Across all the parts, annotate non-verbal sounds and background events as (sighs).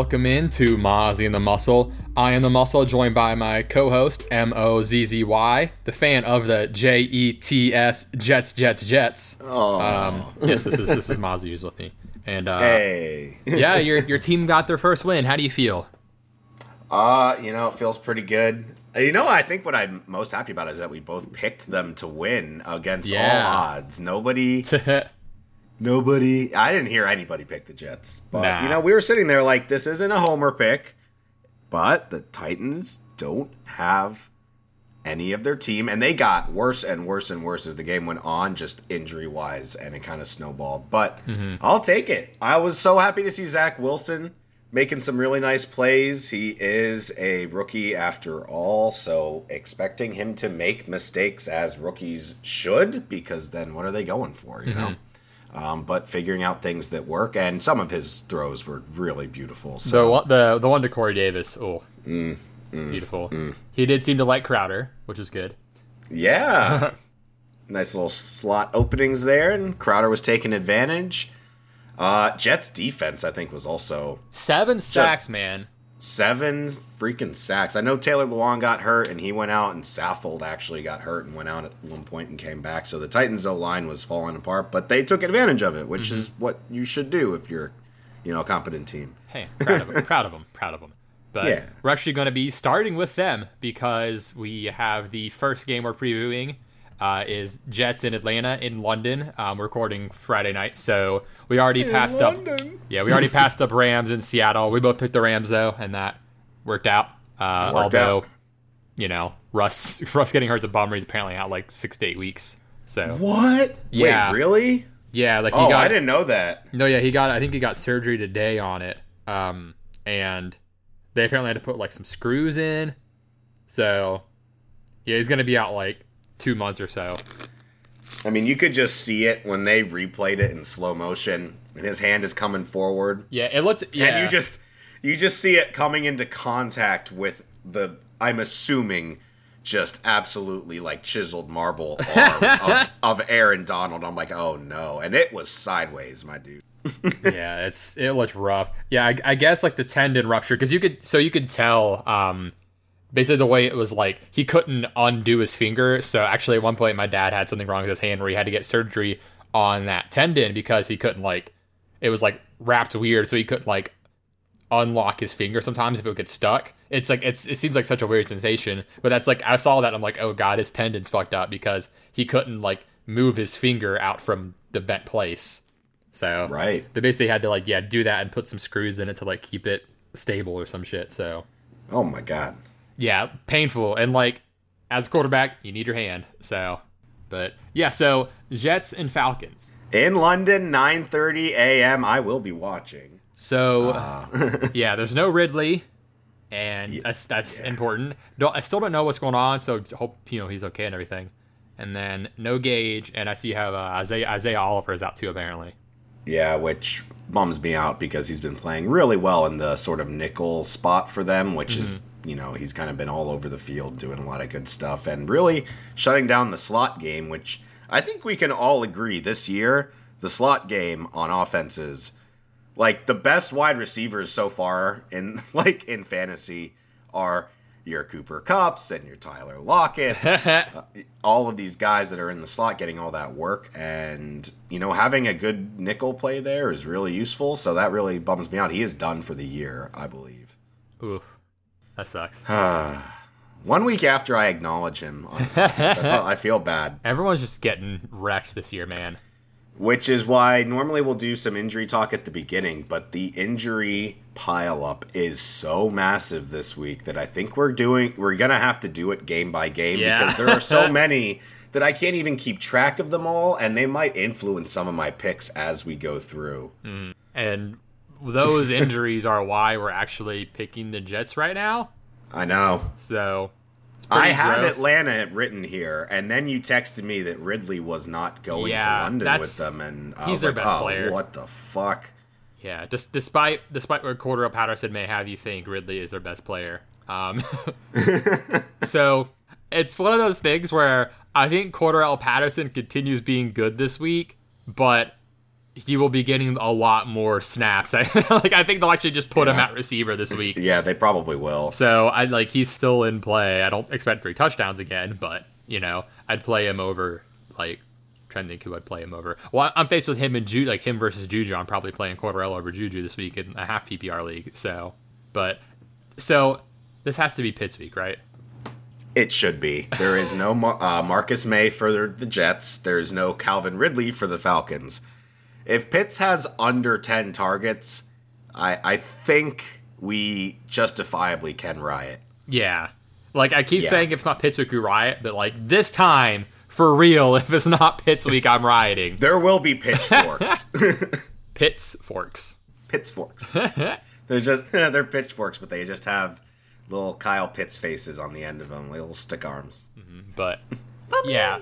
Welcome into Mozzie and the Muscle. I am the Muscle, joined by my co-host M O Z Z Y, the fan of the J E T S Jets Jets Jets. Oh, Um, yes, this is this is Mozzie who's with me, and uh, hey. yeah, your (laughs) your team got their first win. How do you feel? Uh, you know, it feels pretty good. Uh, You know, I think what I'm most happy about is that we both picked them to win against Yeah. all odds. Nobody (laughs) Nobody. I didn't hear anybody pick the Jets. But, Nah. you know, we were sitting there like, this isn't a homer pick. But the Titans don't have any of their team. And they got worse and worse and worse as the game went on, just injury wise. And it kind of snowballed. But mm-hmm. I'll take it. I was so happy to see Zach Wilson making some really nice plays. He is a rookie after all. So expecting him to make mistakes as rookies should, because then what are they going for, you mm-hmm. know? Um, but figuring out things that work. And some of his throws were really beautiful. So, The one, the the one to Corey Davis. Oh, Mm, beautiful. He did seem to like Crowder, which is good. yeah, (laughs) nice little slot openings there, and Crowder was taking advantage. Uh, Jets defense, I think, was also Seven sacks, man. Seven freaking sacks. I know Taylor Lewan got hurt, and he went out, and Saffold actually got hurt and went out at one point and came back. So the Titans' O line was falling apart, but they took advantage of it, which mhm. is what you should do if you're, you know, a competent team. Hey, proud of him. proud of them, Proud of them. But Yeah. we're actually going to be starting with them because we have the first game we're previewing uh, is Jets in Atlanta in London. Um, recording Friday night, so we already passed up. Yeah, we already passed up Rams in Seattle. We both picked the Rams though, and that worked out. Uh, Worked although, out. you know, Russ (laughs) Russ getting hurt's a bummer. He's apparently out like six to eight weeks. So What? Yeah. Wait, really? yeah, like he Oh, got I didn't know that. No, yeah, he got. I think he got surgery today on it. Um, and they apparently had to put like some screws in. So, yeah, he's gonna be out like two months or so. I mean, you could just see it when they replayed it in slow motion, and his hand is coming forward, Yeah, it looked. Yeah, and you just you just see it coming into contact with the. I'm assuming. Just absolutely like chiseled marble arm (laughs) of, of Aaron Donald. I'm like, oh no, and it was sideways, my dude. (laughs) yeah, it's it looked rough. Yeah, I, I guess like the tendon rupture because you could so you could tell. Um, basically the way it was like he couldn't undo his finger. So actually, at one point, my dad had something wrong with his hand where he had to get surgery on that tendon because he couldn't like it was like wrapped weird, so he couldn't like unlock his finger sometimes if it would get stuck. It's like it's it seems like such a weird sensation, but that's like I saw that and I'm like, oh god, his tendon's fucked up because he couldn't like move his finger out from the bent place. So Right. they basically had to like yeah do that and put some screws in it to like keep it stable or some shit. So Oh my god. Yeah, painful and like as a quarterback, you need your hand. So, but yeah, so Jets and Falcons. In London, 9:30 a.m. I will be watching. So Uh, yeah, there's no Ridley, and that's that's important. Don't, I still don't know what's going on, so hope you know he's okay and everything. And then no Gage, and I see how uh, Isaiah Isaiah Oliver is out too apparently. Yeah, which bums me out because he's been playing really well in the sort of nickel spot for them, which is, you know, he's kind of been all over the field doing a lot of good stuff and really shutting down the slot game, which I think we can all agree this year, the slot game on offenses, like the best wide receivers so far in (laughs) like in fantasy are your Cooper Kupps and your Tyler Lockett, (laughs) uh, all of these guys that are in the slot getting all that work. And you know having a good nickel play there is really useful. So that really bums me out. He is done for the year i believe. Oof, that sucks. (sighs) one week after i acknowledge him I, (laughs) felt, I feel bad Everyone's just getting wrecked this year, man. which is why normally we'll do some injury talk at the beginning but the injury pile up is so massive this week that i think we're doing we're gonna have to do it game by game Yeah. because there are so (laughs) many that I can't even keep track of them all, and they might influence some of my picks as we go through. Mm. And those injuries are why we're actually picking the Jets right now. I know. So I had gross. Atlanta written here, and then you texted me that Ridley was not going yeah, to London with them, and I he's their like, best oh, player. What the fuck? Yeah, just despite despite what Cordarrelle Patterson may have you think, Ridley is their best player. Um, (laughs) so it's one of those things where I think Cordarrelle Patterson continues being good this week, but he will be getting a lot more snaps. (laughs) like I think they'll actually just put yeah. him at receiver this week. Yeah, they probably will. So I like he's still in play. I don't expect three touchdowns again, but you know I'd play him over like trying to think who I'd play him over. Well, I'm faced with him and Juju, like him versus Juju. I'm probably playing Cordarrelle over Juju this week in a half PPR league. So, but so this has to be Pitts week, right? It should be. There is no uh, Marcus Maye for the Jets. There's no Calvin Ridley for the Falcons. If Pitts has under 10 targets, I, I think we justifiably can riot. Yeah. Like, I keep yeah. saying if it's not Pitts week, we riot, but like this time, for real, (laughs) if it's not Pitts week, I'm rioting. There will be pitchforks. (laughs) (laughs) Pitts forks. Pitchforks. they're just they're pitchforks, but they just have little Kyle Pitts faces on the end of them, little stick arms. Mm-hmm. But yeah,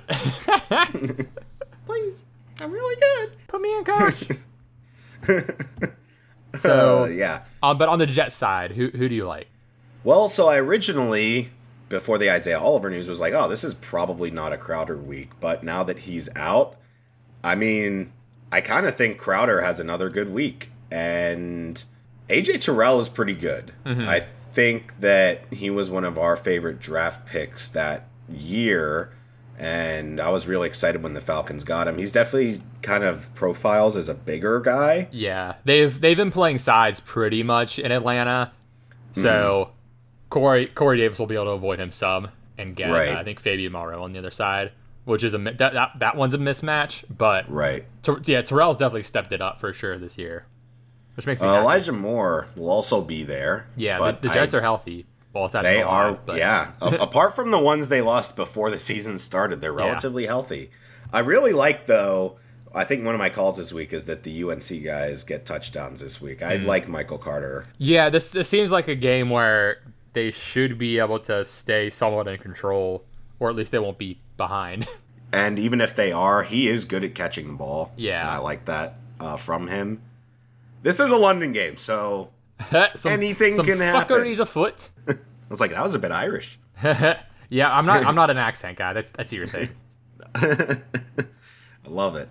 please, I'm really good. Put me in, coach. (laughs) so uh, yeah, um, but on the Jet side, who who do you like? Well, so I originally before the Isaiah Oliver news was like, oh, this is probably not a Crowder week, but now that he's out, I mean, I kind of think Crowder has another good week, and AJ Terrell is pretty good. Mm-hmm. I think that he was one of our favorite draft picks that year, and I was really excited when the Falcons got him. He's definitely kind of profiles as a bigger guy. Yeah, they've they've been playing sides pretty much in Atlanta, so mm-hmm. Corey Corey Davis will be able to avoid him some and get right. uh, I think Fabian Moreau on the other side, which is a that that, that one's a mismatch, but right, Ter- yeah, Terrell's definitely stepped it up for sure this year which makes me. Uh, Elijah Moore will also be there. Yeah, the, the, Jets I, are healthy. Well, they are. Lot, yeah, (laughs) apart from the ones they lost before the season started, they're relatively yeah. healthy. I really like though. I think one of my calls this week is that the UNC guys get touchdowns this week. I'd mm. like Michael Carter. Yeah, this this seems like a game where they should be able to stay somewhat in control, or at least they won't be behind. (laughs) and even if they are, he is good at catching the ball. Yeah, I like that uh, from him. This is a London game, so (laughs) some, anything some can happen. Fuckery's afoot. I was like, that was a bit Irish. (laughs) yeah, I'm not. I'm not an accent guy. That's that's your thing. (laughs) I love it.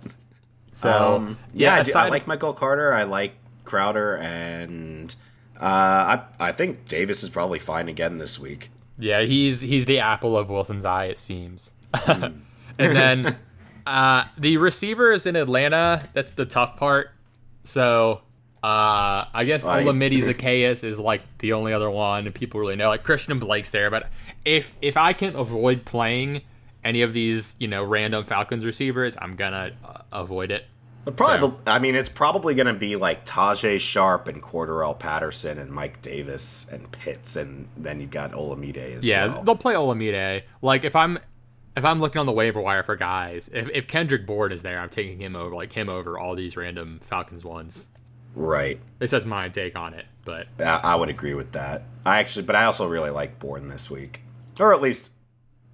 So um, yeah, yeah aside, I, like Michael Carter. I like Crowder, and uh, I I think Davis is probably fine again this week. Yeah, he's he's the apple of Wilson's eye. It seems. (laughs) and then uh, the receivers in Atlanta. That's the tough part. So uh, I guess like, Olamide Zaccheaus is like the only other one people really know. Like Christian Blake's there, but if if I can avoid playing any of these, you know, random Falcons receivers, I'm gonna uh, avoid it. probably, so. I mean, it's probably gonna be like Tajae Sharpe and Cordarrelle Patterson and Mike Davis and Pitts, and then you've got Olamide as yeah, well. Yeah, they'll play Olamide. Like if I'm if I'm looking on the waiver wire for guys, if, if Kendrick Bourne is there, I'm taking him over, like him over all these random Falcons ones. Right. This is my take on it, but I, I would agree with that. I actually, but I also really like Bourne this week, or at least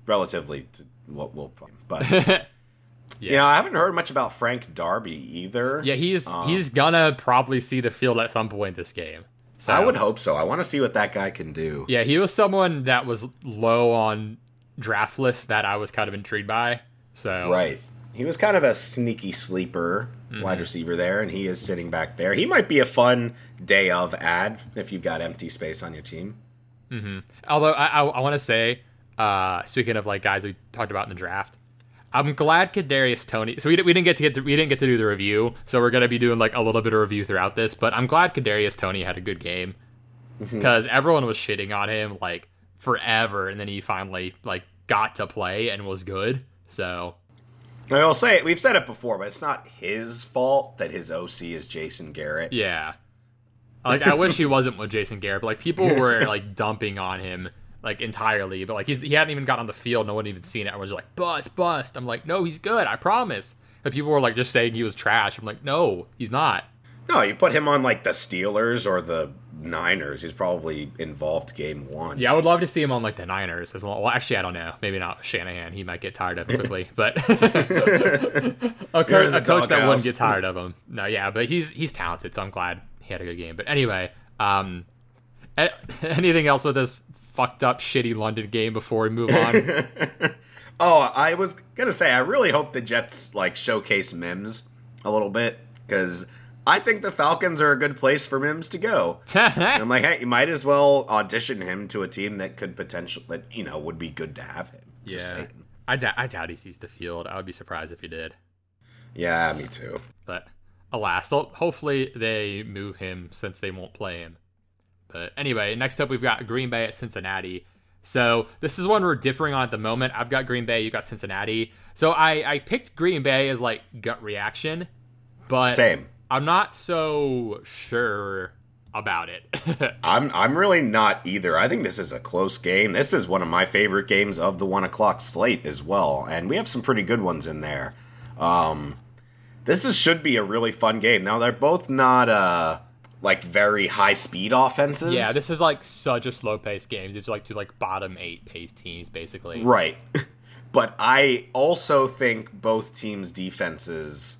relatively to what we'll. But (laughs) yeah. you know, I haven't heard much about Frank Darby either. Yeah, he's um, he's gonna probably see the field at some point this game. So, I would hope so. I want to see what that guy can do. Yeah, he was someone that was low on draft lists that I was kind of intrigued by. So right, he was kind of a sneaky sleeper mm-hmm. wide receiver there, and he is sitting back there. He might be a fun day of ad if you've got empty space on your team. Mm-hmm. Although I, I, I want to say, uh, speaking of like guys we talked about in the draft, I'm glad Kadarius Toney. So we, we didn't get to get to, we didn't get to do the review, so we're gonna be doing like a little bit of review throughout this. But I'm glad Kadarius Toney had a good game because mm-hmm. everyone was shitting on him like forever, and then he finally like got to play and was good. So I will say it. We've said it before, but it's not his fault that his OC is Jason Garrett. Yeah, like I wish he wasn't with Jason Garrett, but like people (laughs) were like dumping on him like entirely, but like he's he hadn't even gotten on the field. No one even seen it. Everyone's like bust, bust. I'm like, no, he's good. I promise. But people were like just saying he was trash. I'm like, no, he's not. No, you put him on like the Steelers or the Niners. He's probably involved game one. Yeah, I would love to see him on like the Niners. As long, well, actually, I don't know. Maybe not Shanahan. He might get tired of him quickly. (laughs) But (laughs) a, co- a coach that wouldn't get tired of him. No, yeah, but he's he's talented, so I'm glad he had a good game. But anyway, um, (laughs) anything else with this fucked up, shitty London game before we move on? oh, I was gonna say I really hope the Jets like showcase Mims a little bit because I think the Falcons are a good place for Mims to go. (laughs) I'm like, hey, you might as well audition him to a team that could potentially, that you know, would be good to have him. Yeah, I, d- I doubt he sees the field. I would be surprised if he did. Yeah, me too. But alas, hopefully they move him since they won't play him. But anyway, next up we've got Green Bay at Cincinnati. So this is one we're differing on at the moment. I've got Green Bay, you got Cincinnati. So I I picked Green Bay as like gut reaction, but same. I'm not so sure about it. (laughs) I'm I'm really not either. I think this is a close game. This is one of my favorite games of the one o'clock slate as well, and we have some pretty good ones in there. Um, this is should be a really fun game. Now they're both not uh like very high speed offenses. Yeah, this is like such a slow paced game. These are like two like bottom eight pace teams basically. Right. (laughs) but I also think both teams' defenses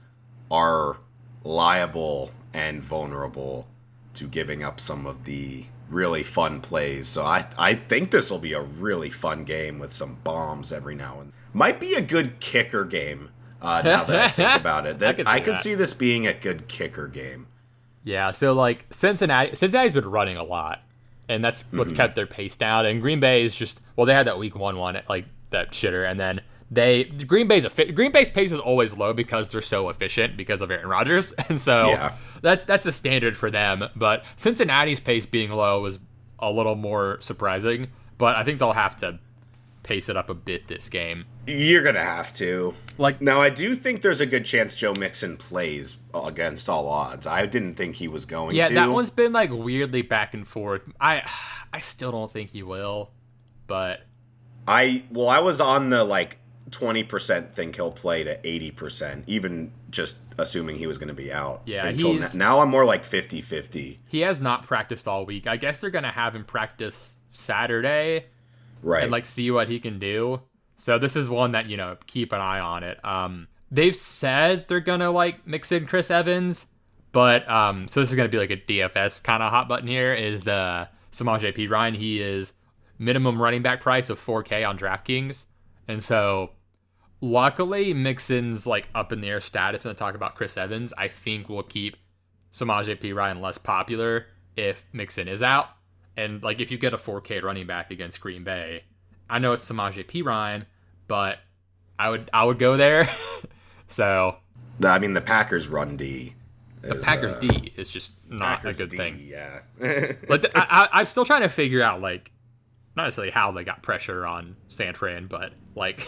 are liable and vulnerable to giving up some of the really fun plays. So I I think this will be a really fun game with some bombs every now and might be a good kicker game. Uh, now that I think (laughs) about it, that I, I could see this being a good kicker game. Yeah, so like Cincinnati, Cincinnati's been running a lot, and that's what's mm-hmm. kept their pace down. And Green Bay is just well, they had that week one one like that shitter, and then they Green Bay's a Green Bay's pace is always low because they're so efficient because of Aaron Rodgers, (laughs) and so yeah. that's that's a standard for them. But Cincinnati's pace being low was a little more surprising. But I think they'll have to pace it up a bit this game. You're gonna have to. Like now, I do think there's a good chance Joe Mixon plays against all odds. I didn't think he was going. To. Yeah, to. that one's been like weirdly back and forth. I I still don't think he will, but I well, I was on the like 20% think he'll play to 80%, even just assuming he was going to be out. Yeah, until now, now I'm more like 50 50. He has not practiced all week. I guess they're going to have him practice Saturday. Right. And like see what he can do. So this is one that, you know, keep an eye on it. Um, they've said they're going to like mix in Chris Evans, but um, so this is going to be like a DFS kind of hot button here is the Samaj Samaje Perine. He is minimum running back price of 4K on DraftKings. And so Luckily, Mixon's like up in the air status, and to talk about Chris Evans, I think will keep Samaje Perine less popular if Mixon is out. And like if you get a 4K running back against Green Bay, I know it's Samaje Perine, but I would I would go there. (laughs) so I mean the Packers run D. the Packers uh, D is just not Packers a good D, thing. Yeah. (laughs) but I, I, I'm still trying to figure out like not necessarily how they got pressure on San Fran, but like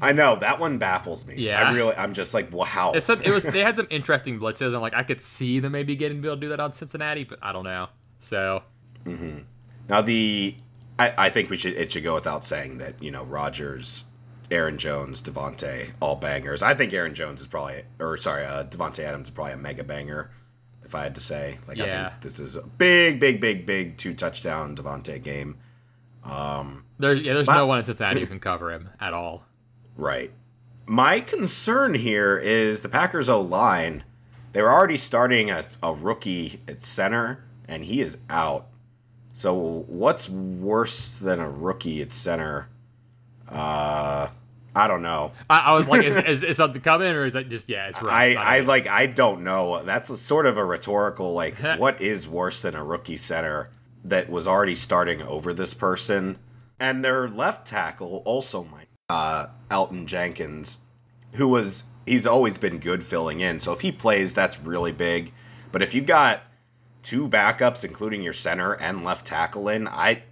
I know that one baffles me. Yeah, I really, I'm just like, wow. It's it was they had some interesting blitzes, and like I could see them maybe getting able to do that on Cincinnati, but I don't know. So, mm-hmm. now the, I, I think we should it should go without saying that you know Rodgers, Aaron Jones, Davante, all bangers. I think Aaron Jones is probably, or sorry, uh, Davante Adams is probably a mega banger. If I had to say, like, yeah. I think this is a big, big, big, big two touchdown Davante game. Um, there's yeah, there's but, no one in Cincinnati who can cover him at all. Right. My concern here is the Packers O line. They were already starting a, a rookie at center, and he is out. So what's worse than a rookie at center? Uh, I don't know. I, I was like, is, is, is, something coming, or is that just yeah? It's right. I, I, like I don't know. That's a, sort of a rhetorical like, (laughs) what is worse than a rookie center that was already starting over this person? And their left tackle also might uh, Elgton Jenkins, who was he's always been good filling in. So if he plays, that's really big. But if you've got two backups, including your center and left tackle in, I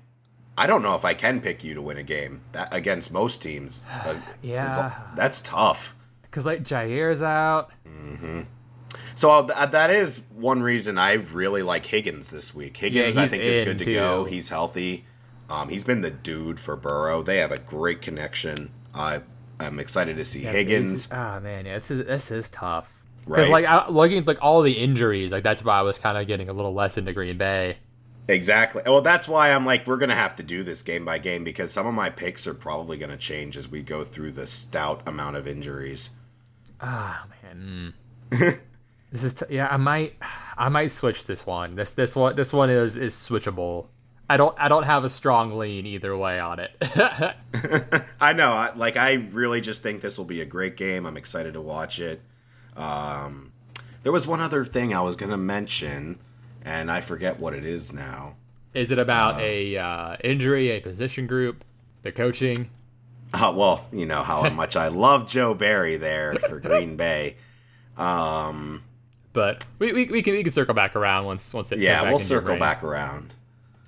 I don't know if I can pick you to win a game that, against most teams. (sighs) yeah, that's tough. Because like Jaire's out. Mm-hmm. So uh, that is one reason I really like Higgins this week. Higgins, yeah, I think, is good to go. He's healthy. Um, he's been the dude for Burrow. They have a great connection. I I'm excited to see Higgins. Ah man, yeah, this is this is tough. Because Right. like I, looking at like all the injuries, like that's why I was kind of getting a little less into Green Bay. Exactly. Well, that's why I'm like, we're gonna have to do this game by game because some of my picks are probably gonna change as we go through the stout amount of injuries. Ah man, mm. (laughs) this is t- yeah. I might I might switch this one. This this one this one is is switchable. I don't I don't have a strong lean either way on it. (laughs) (laughs) I know. I, like, I really just think this will be a great game. I'm excited to watch it. Um, there was one other thing I was gonna mention, and I forget what it is now. is it about a uh, injury, a position group, the coaching? Uh, well, you know how (laughs) much I love Joe Barry there for Green Bay. Um, But we, we, we can we can circle back around once once it yeah, we'll circle back around.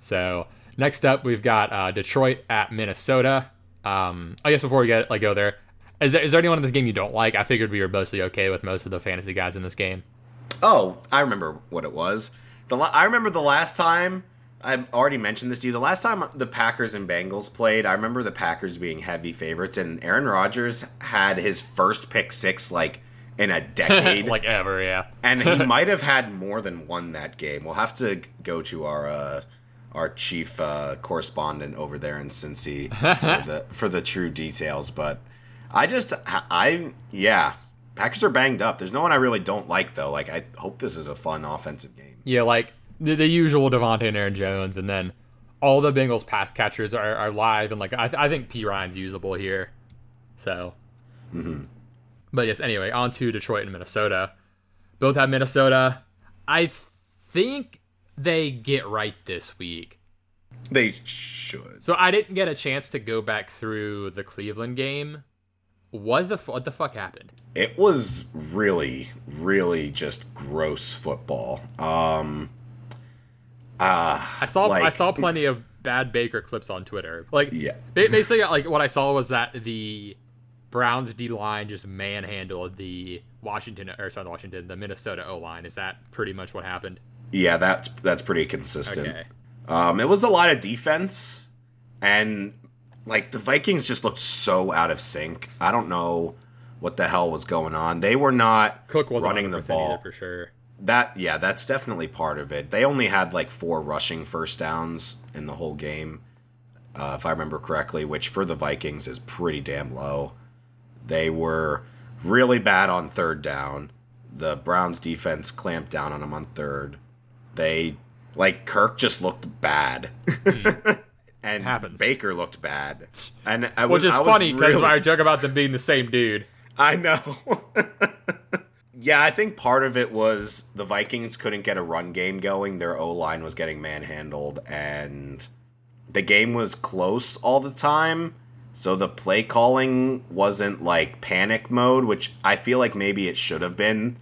So next up, we've got uh, Detroit at Minnesota. Um, I guess before we get like go there, is there, is there anyone in this game you don't like? I figured we were mostly okay with most of the fantasy guys in this game. Oh, I remember what it was. The I remember the last time I've already mentioned this to you. The last time the Packers and Bengals played, I remember the Packers being heavy favorites, and Aaron Rodgers had his first pick six like in a (laughs) decade, like ever, yeah. and he (laughs) might have had more than one that game. We'll have to go to our uh, our chief uh, correspondent over there in Cincy (laughs) for the for the true details. But I just I yeah, Packers are banged up. There's no one I really don't like though. Like I hope this is a fun offensive game. Yeah, like the, the usual Davante and Aaron Jones, and then all the Bengals pass catchers are, are live, and like I, I think P Ryan's usable here. So, but yes. Anyway, on to Detroit and Minnesota. Both have Minnesota. I think they get right this week. They should. So I didn't get a chance to go back through the Cleveland game. What the what the fuck happened? It was really, really just gross football. Um, uh, I saw I saw plenty of bad Baker clips on Twitter. Like Yeah. basically like what I saw was that the Browns D line just manhandled the Washington or sorry, Washington, the Minnesota O line. Is that pretty much what happened? Yeah, that's that's pretty consistent. Okay. Um, it was a lot of defense, and like the Vikings just looked so out of sync. I don't know what the hell was going on. They were not Cook wasn't running the ball. for sure. That yeah, that's definitely part of it. They only had like four rushing first downs in the whole game, uh, if I remember correctly, which for the Vikings is pretty damn low. They were really bad on third down. The Browns defense clamped down on them on third. They like Kirk just looked bad, hmm. and Happens. Baker looked bad. And I was, Which is I was funny because really- I joke about them being the same dude. I know. (laughs) yeah, I think part of it was the Vikings couldn't get a run game going. Their O line was getting manhandled, and the game was close all the time. So the play calling wasn't like panic mode, which I feel like maybe it should have been.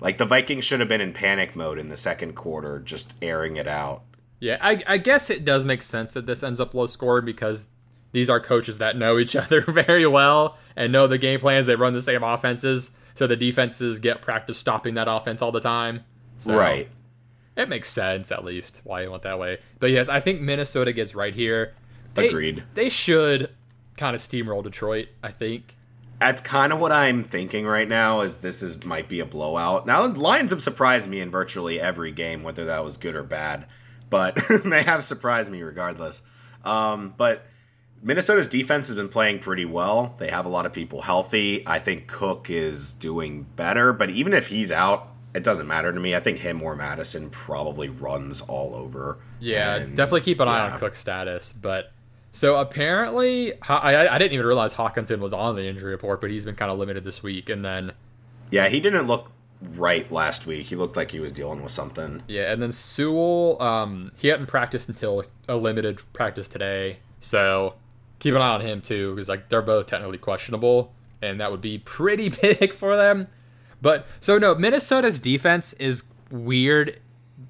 Like the Vikings should have been in panic mode in the second quarter, just airing it out. Yeah, I, I guess it does make sense that this ends up low scoring because these are coaches that know each (laughs) other very well and know the game plans. They run the same offenses, so the defenses get practice stopping that offense all the time. So Right. It makes sense at least why you went that way. But yes, I think Minnesota gets right here. They, Agreed. They should kind of steamroll Detroit. I think. That's kind of what I'm thinking right now. Is this is might be a blowout. Now the Lions have surprised me in virtually every game, whether that was good or bad, but (laughs) they have surprised me regardless. Um, but Minnesota's defense has been playing pretty well. They have a lot of people healthy. I think Cook is doing better, but even if he's out, it doesn't matter to me. I think him or Mattison probably runs all over. Yeah, And, definitely keep an eye on Cook's status. But so apparently, I, I didn't even realize Hockenson was on the injury report, but he's been kind of limited this week. And then Yeah, he didn't look right last week. He looked like he was dealing with something. yeah, and then Sewell, um, he hadn't practiced until a limited practice today. So keep an eye on him too, because like they're both technically questionable, and that would be pretty (laughs) big for them. But so no, Minnesota's defense is weird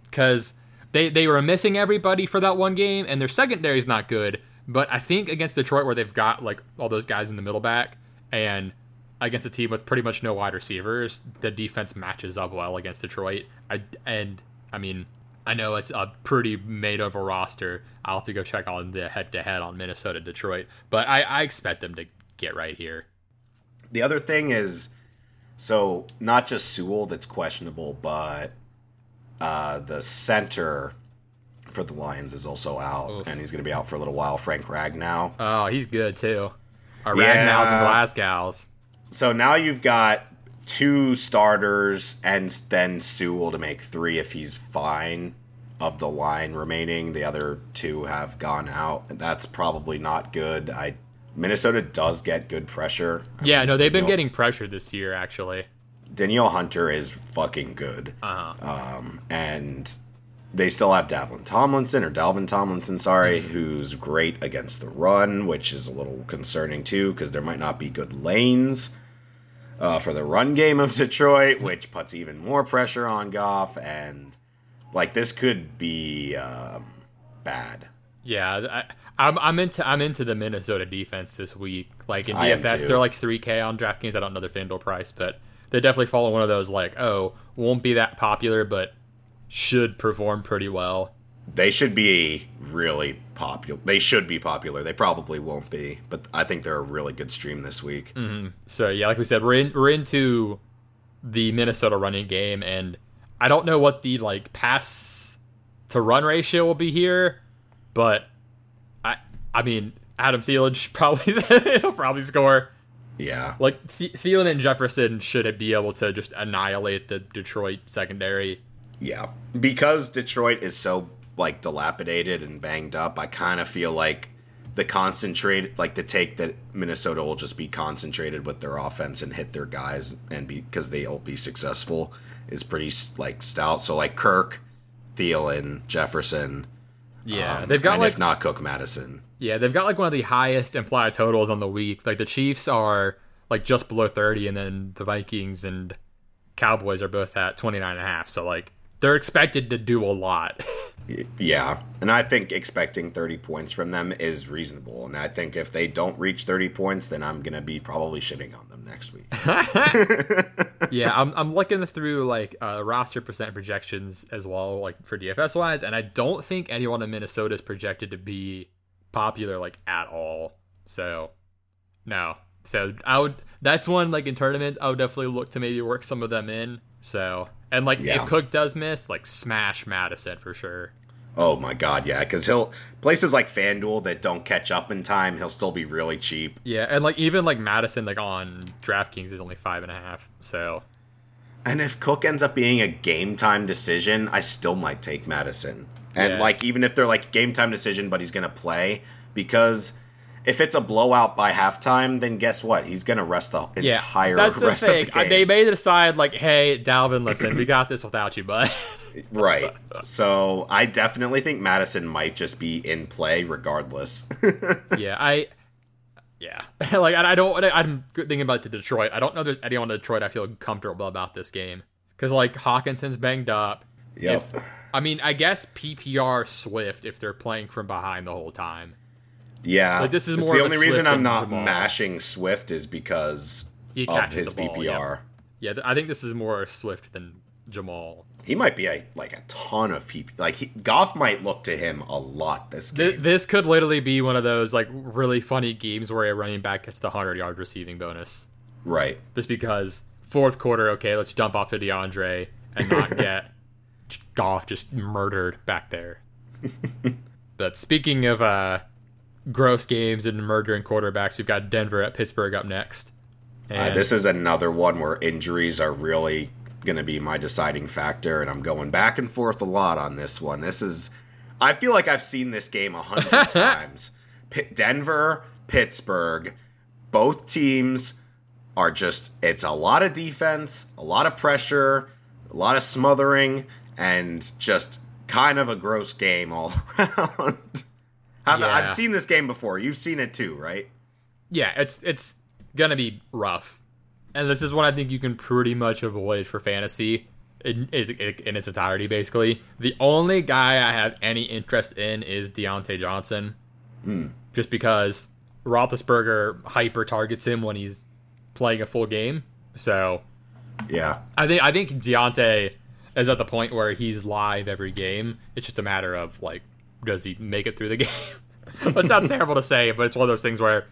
because they they were missing everybody for that one game, and their secondary is not good. But I think against Detroit, where they've got like all those guys in the middle back, and against a team with pretty much no wide receivers, the defense matches up well against Detroit. I and I mean, I know it's a pretty made over roster. I'll have to go check on the head to head on Minnesota Detroit, but I, I expect them to get right here. The other thing is, so not just Sewell that's questionable, but uh, the center for the Lions is also out, Oof. and he's going to be out for a little while. Frank Ragnow. Oh, he's good too. Our Yeah. Ragnows and Glasgows. So now you've got two starters and then Sewell to make three if he's fine of the line remaining. The other two have gone out, and that's probably not good. I Minnesota does get good pressure. I Yeah, mean, no, they've been getting pressure this year actually. Danielle Hunter is fucking good. Uh huh. Um, and they still have Davlin Tomlinson or Dalvin Tomlinson, sorry, who's great against the run, which is a little concerning too because there might not be good lanes uh, for the run game of (laughs) Detroit, which puts even more pressure on Goff. And like this could be um, bad. Yeah, I, I'm I'm into I'm into the Minnesota defense this week. Like in DFS, they're like 3K on DraftKings. I don't know their FanDuel price, but they definitely follow one of those like, oh, won't be that popular, but should perform pretty well. They should be really popular. They should be popular. They probably won't be, but I think they're a really good stream this week. Mm-hmm. So yeah, like we said, we're in, we're into the Minnesota running game, and I don't know what the like pass to run ratio will be here, but I I mean Adam Thielen should probably (laughs) he'll probably score. Yeah. Like Th- Thielen and Jefferson should be able to just annihilate the Detroit secondary. Yeah, because Detroit is so like dilapidated and banged up, I kind of feel like the concentrate, like the take that Minnesota will just be concentrated with their offense and hit their guys, and be because they'll be successful, is pretty like stout. So like Kirk, Thielen, Jefferson, Yeah, um, they've got and like if not Cook Mattison. yeah they've got like one of the highest implied totals on the week. Like the Chiefs are like just below thirty, and then the Vikings and Cowboys are both at 29 and a half. So like they're expected to do a lot. (laughs) Yeah, and I think expecting 30 points from them is reasonable. And I think if they don't reach 30 points, then I'm gonna be probably shitting on them next week. (laughs) (laughs) yeah, I'm, I'm looking through like uh, roster percent projections as well, like for DFS wise, and I don't think anyone in Minnesota is projected to be popular like at all. So, no. So I would. That's one like in tournament. I would definitely look to maybe work some of them in. So and like Yeah. if Cook does miss, like smash Mattison for sure. Oh my god, yeah, because he'll places like FanDuel that don't catch up in time, he'll still be really cheap. Yeah, and like even like Mattison like on DraftKings is only five and a half. So And if Cook ends up being a game time decision, I still might take Mattison. And Yeah. like even if they're like game time decision, but he's gonna play because if it's a blowout by halftime, then guess what? He's gonna rest the yeah, entire that's the rest thing. of the game. They may decide like, hey, Dalvin, listen, we got this without you, bud. (laughs) Right. So I definitely think Mattison might just be in play regardless. (laughs) yeah, I. Yeah, (laughs) like I I don't. I'm thinking about the Detroit. I don't know. if There's anyone in Detroit I feel comfortable about this game because like Hockenson's banged up. yep. If- I mean, I guess PPR Swift if they're playing from behind the whole time. Yeah. like, this is It's more the only reason I'm not Jamal. mashing Swift is because He of his ball, PPR. yeah. Yeah, I think this is more Swift than Jamal. He might be a like a ton of people. Like he, Goff might look to him a lot this game. Th- this could literally be one of those like really funny games where a running back gets the hundred yard receiving bonus. right. just because fourth quarter, okay, let's dump off to DeAndre and not (laughs) get Goff just murdered back there. but speaking of uh, gross games and murdering quarterbacks, we've got Denver at Pittsburgh up next. Uh, this is another one where injuries are really going to be my deciding factor, and I'm going back and forth a lot on this one. This is, I feel like I've seen this game a hundred (laughs) times. P- Denver, Pittsburgh, both teams are just, it's a lot of defense, a lot of pressure, a lot of smothering, and just kind of a gross game all (laughs) around. I've, Yeah. I've seen this game before. You've seen it too, right? yeah, it's it's gonna be rough, and this is one I think you can pretty much avoid for fantasy in, in, in its entirety. Basically, the only guy I have any interest in is Diontae Johnson, hmm. just because Roethlisberger hyper targets him when he's playing a full game. So Yeah. I think I think Diontae. is at the point where he's live every game. It's just a matter of like, does he make it through the (laughs) game? Which sounds terrible to say, but it's one of those things where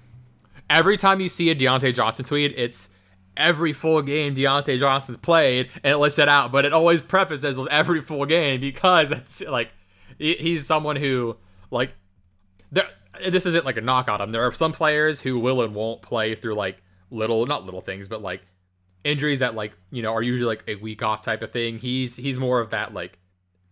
every time you see a Diontae Johnson tweet, it's every full game Diontae Johnson's played, and it lists it out, but it always prefaces with every full game because it's like he's someone who like there. This isn't like a knock on him. There are some players who will and won't play through like little, not little things, but like injuries that like you know are usually like a week off type of thing. He's he's more of that like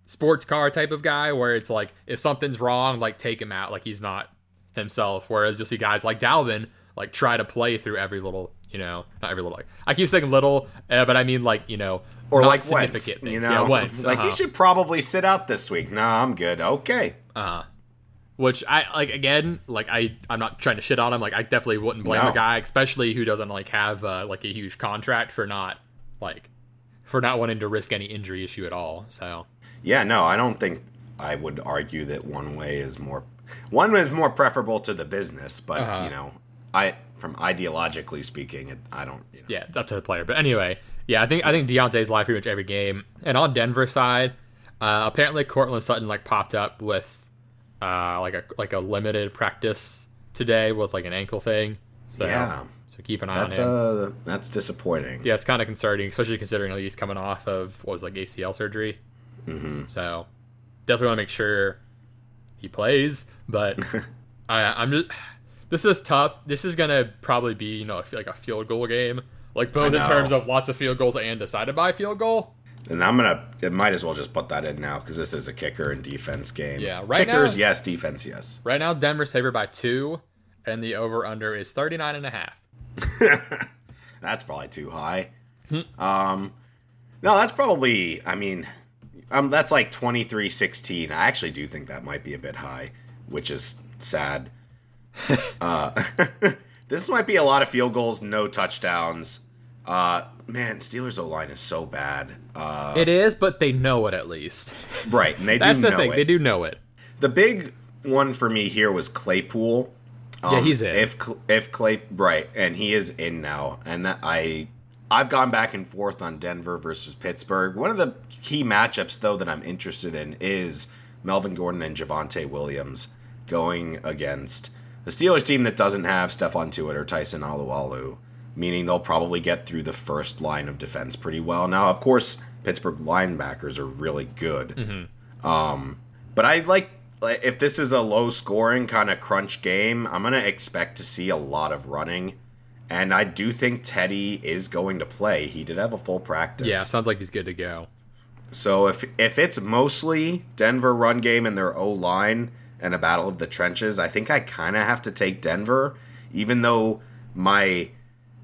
sports car type of guy where it's like if something's wrong, like take him out. Like he's not himself. Whereas you'll see guys like Dalvin like try to play through every little you know not every little like I keep saying little, uh, but I mean like you know or like significant Wentz, things. you know, yeah, (laughs) Wentz, like uh-huh. you should probably sit out this week. Nah, I'm good. Okay. Uh, which I like again, like I I'm not trying to shit on him. Like I definitely wouldn't blame No. a guy, especially who doesn't like have uh, like a huge contract for not like for not wanting to risk any injury issue at all. So Yeah, no, I don't think I would argue that one way is more one is more preferable to the business, but Uh-huh. you know, I from ideologically speaking, it, I don't. You know. yeah, it's up to the player. But anyway, yeah, I think I think Diontae's live pretty much every game. And on Denver side, uh, apparently Courtland Sutton like popped up with uh, like a like a limited practice today with like an ankle thing. So Yeah. so keep an eye That's on him. uh, that's disappointing. yeah, it's kind of concerning, especially considering he's coming off of what was like ACL surgery. Mm-hmm. So definitely want to make sure he plays. But (laughs) I, I'm just this is tough. This is gonna probably be you know I feel like a field goal game, like both in terms of lots of field goals and decided by field goal. And I'm gonna, it might as well just put that in now because this is a kicker and defense game. Yeah, right Kickers, now- yes. Defense, yes. Right now, Denver's favored by two, and the over under is 39 and a half. (laughs) That's probably too high. Hmm. Um, no, that's probably. I mean, um, that's like 23-16. I actually do think that might be a bit high, which is sad. (laughs) uh, (laughs) this might be a lot of field goals, no touchdowns. Uh, man, Steelers O line is so bad. Uh, It is, but they know it at least. right, and they (laughs) That's do the know thing; it. they do know it. The big one for me here was Claypool. Yeah, he's in. If if Clay right, and he is in now, and that I I've gone back and forth on Denver versus Pittsburgh. One of the key matchups though that I'm interested in is Melvin Gordon and Javonte Williams going against the Steelers team that doesn't have Stephon Tuitt or Tyson Alualu, meaning they'll probably get through the first line of defense pretty well. Now, of course, Pittsburgh linebackers are really good. Mm-hmm. Um, but I like like, if this is a low scoring kind of crunch game, I'm gonna expect to see a lot of running. And I do think Teddy is going to play. He did have a full practice. Yeah, sounds like he's good to go. So if if it's mostly Denver run game and their O line and a battle of the trenches, I think I kind of have to take Denver, even though my, you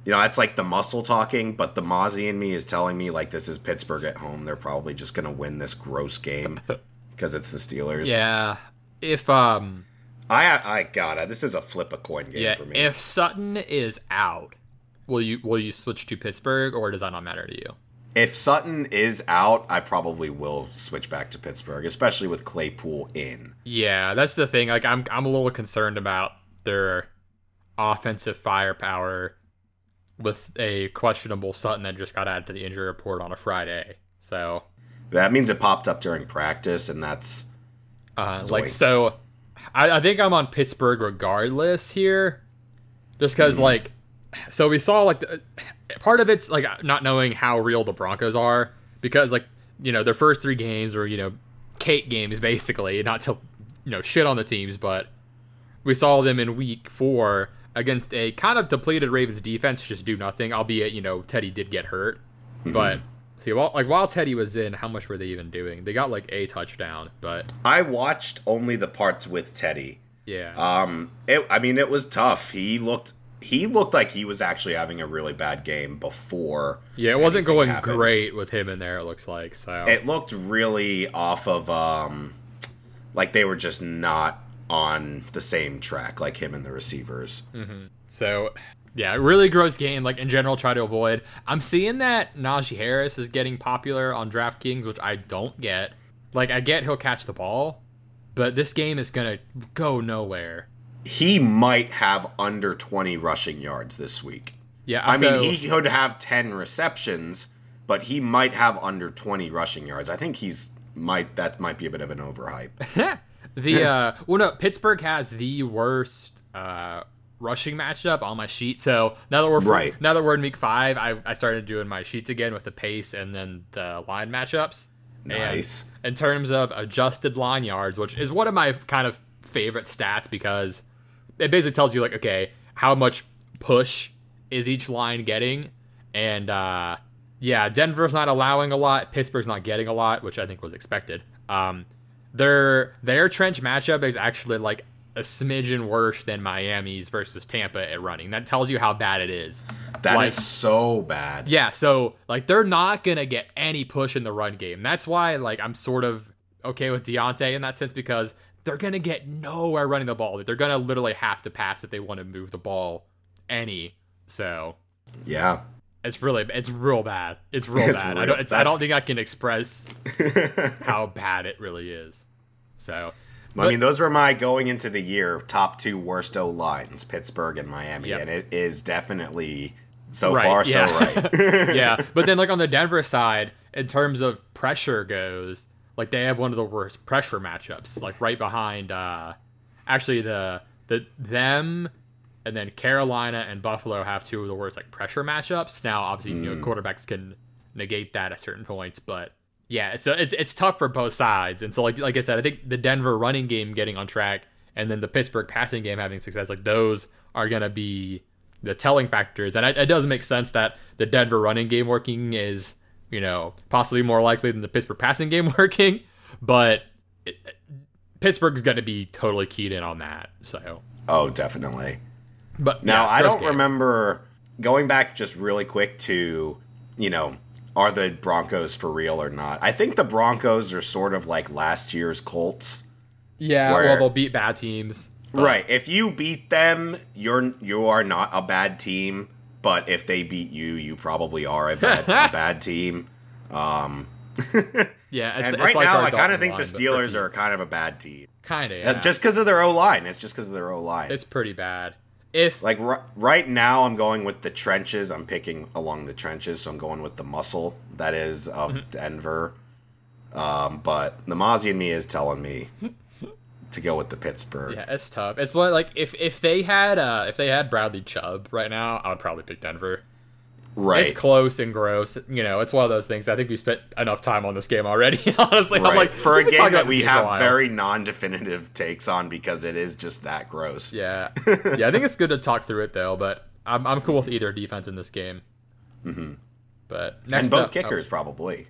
know, it's like the muscle talking, but the Mozzie in me is telling me like this is Pittsburgh at home. They're probably just gonna win this gross game (laughs) because it's the Steelers. Yeah, if um, I I got it. This is a flip a coin game yeah, for me. if Sutton is out, will you will you switch to Pittsburgh or does that not matter to you? if Sutton is out, I probably will switch back to Pittsburgh, especially with Claypool in. Yeah, that's the thing. Like, I'm I'm a little concerned about their offensive firepower with a questionable Sutton that just got added to the injury report on a Friday. So, That means it popped up during practice, and that's uh, like, so I, I think I'm on Pittsburgh regardless here, just because hmm. like, so we saw like the, part of it's like not knowing how real the Broncos are because like you know their first three games were you know cake games (laughs) basically, not to you know shit on the teams, but we saw them in week four against a kind of depleted Ravens defense just do nothing. Albeit you know Teddy did get hurt, mm-hmm. but see while like while Teddy was in, how much were they even doing? They got like a touchdown, but I watched only the parts with Teddy. yeah. Um, it, I mean, it was tough. He looked he looked like he was actually having a really bad game before. Yeah, it wasn't going happened. great with him in there. It looks like so. It looked really off of um, like they were just not on the same track like him and the receivers. so yeah, really gross game. Like in general, try to avoid. I'm seeing that Najee Harris is getting popular on DraftKings, which I don't get. Like I get he'll catch the ball, but this game is gonna go nowhere. He might have under twenty rushing yards this week. Yeah, I so- mean, he could have ten receptions, but he might have under 20 rushing yards. I think he's might that might be a bit of an overhype. (laughs) the (laughs) uh well no, Pittsburgh has the worst uh rushing matchup on my sheet. So now that we're Right. now that we're in week five, I, I started doing my sheets again with the pace and then the line matchups. Nice. And in terms of adjusted line yards, which is one of my kind of favorite stats because it basically tells you like, okay, how much push is each line getting? And uh yeah, Denver's not allowing a lot, Pittsburgh's not getting a lot, which I think was expected. Um their their trench matchup is actually like a smidgen worse than Miami's versus Tampa at running. That tells you how bad it is. That is Like- so bad. Yeah, so like they're not gonna get any push in the run game. That's why like I'm sort of okay with Diontae in that sense because they're gonna get nowhere running the ball. They're gonna literally have to pass if they want to move the ball any. So Yeah. it's really it's real bad. It's real It's bad. I don't it's, I don't think I can express (laughs) how bad it really is. So I mean, those were my going into the year top two worst O lines, Pittsburgh and Miami, Yep. and it is definitely so Right, far yeah. so right. (laughs) (laughs) yeah, but then like on the Denver side, in terms of pressure goes, like they have one of the worst pressure matchups, like right behind uh actually the the them and then Carolina and Buffalo have two of the worst like pressure matchups. Now obviously you know quarterbacks can negate that at certain points, but yeah, so it's it's tough for both sides. And so like like I said, I think the Denver running game getting on track and then the Pittsburgh passing game having success, like those are gonna be the telling factors. And it, it does make sense that the Denver running game working is you know possibly more likely than the Pittsburgh passing game (laughs) working, but it, Pittsburgh's gonna be totally keyed in on that. So, oh, definitely. but Now, yeah, I don't game. remember going back just really quick to, you know, are the Broncos for real or not? I think the Broncos are sort of like last year's Colts. Yeah, where- well, they'll beat bad teams. but- Right. If you beat them, you're you are not a bad team, but if they beat you, you probably are a bad a (laughs) bad team. Um (laughs) Yeah, it's, and right like now, I kind of think the line, Steelers are kind of a bad team. kind of Uh, yeah. Just because of their O line. It's just because of their O line. it's pretty bad. If Like r- right now, I'm going with the trenches. I'm picking along the trenches, so I'm going with the muscle that is of Mm-hmm. Denver. Um, but the Mozzie in me is telling me to go with the Pittsburgh. yeah, it's tough. It's what like if if they had uh if they had Bradley Chubb right now, I would probably pick Denver. Right. It's close and gross. You know, it's one of those things. I think we spent enough time on this game already. (laughs) Honestly, right. I'm like for a game that we this game for a have very non-definitive takes on because it is just that gross. yeah (laughs) yeah. I think it's good to talk through it though, but I'm I'm cool with either defense in this game. Mm-hmm. But next and both up, oh, kickers probably.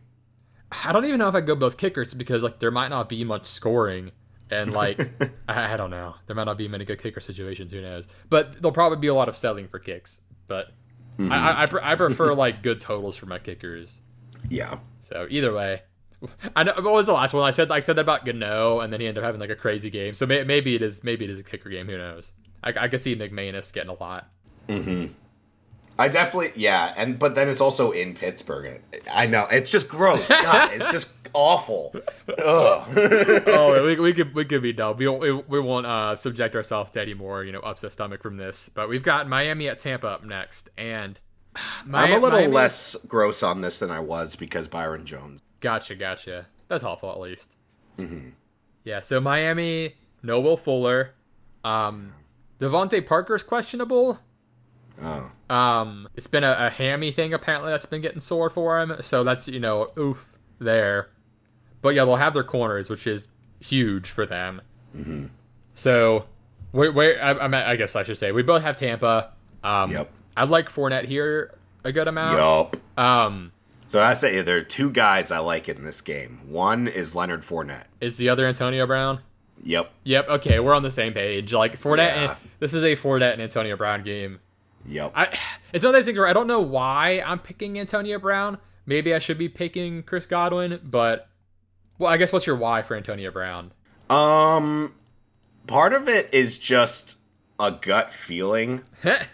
I don't even know if I go both kickers because like there might not be much scoring and like (laughs) I, I don't know there might not be many good kicker situations. Who knows? But there'll probably be a lot of selling for kicks. But I, I, I, I prefer (laughs) like good totals for my kickers. Yeah. So either way, I know. What was the last one? I said I said that about Gano, and then he ended up having like a crazy game. So may, maybe it is maybe it is a kicker game. Who knows? I, I could see McManus getting a lot. Hmm. I definitely yeah, and but then it's also in Pittsburgh. I know it's just gross. (laughs) God, it's just awful. (laughs) Oh, we, we could we could be dumb. We won't we, we won't uh, subject ourselves to any more you know upset stomach from this. But we've got Miami at Tampa up next, and I'm a little Miami- less gross on this than I was because Byron Jones. Gotcha, gotcha. That's helpful at least. Mm-hmm. Yeah. So Miami, no Will Fuller, um, DeVante Parker's questionable. Oh, Um, it's been a, a hammy thing apparently that's been getting sore for him, so that's you know oof there. But yeah, they'll have their corners, which is huge for them. Mm-hmm. So, wait, wait. I, I, I guess I should say we both have Tampa. Um, Yep. I like Fournette here a good amount. Yep. Um, So I say there are two guys I like in this game. One is Leonard Fournette. is the other Antonio Brown? Yep. Yep. Okay, we're on the same page. Like Fournette, Yeah. and, this is a Fournette and Antonio Brown game. Yep. I, it's one of those things where I don't know why I'm picking Antonio Brown. Maybe I should be picking Chris Godwin, but well, I guess what's your why for Antonio Brown? um, part of it is just a gut feeling.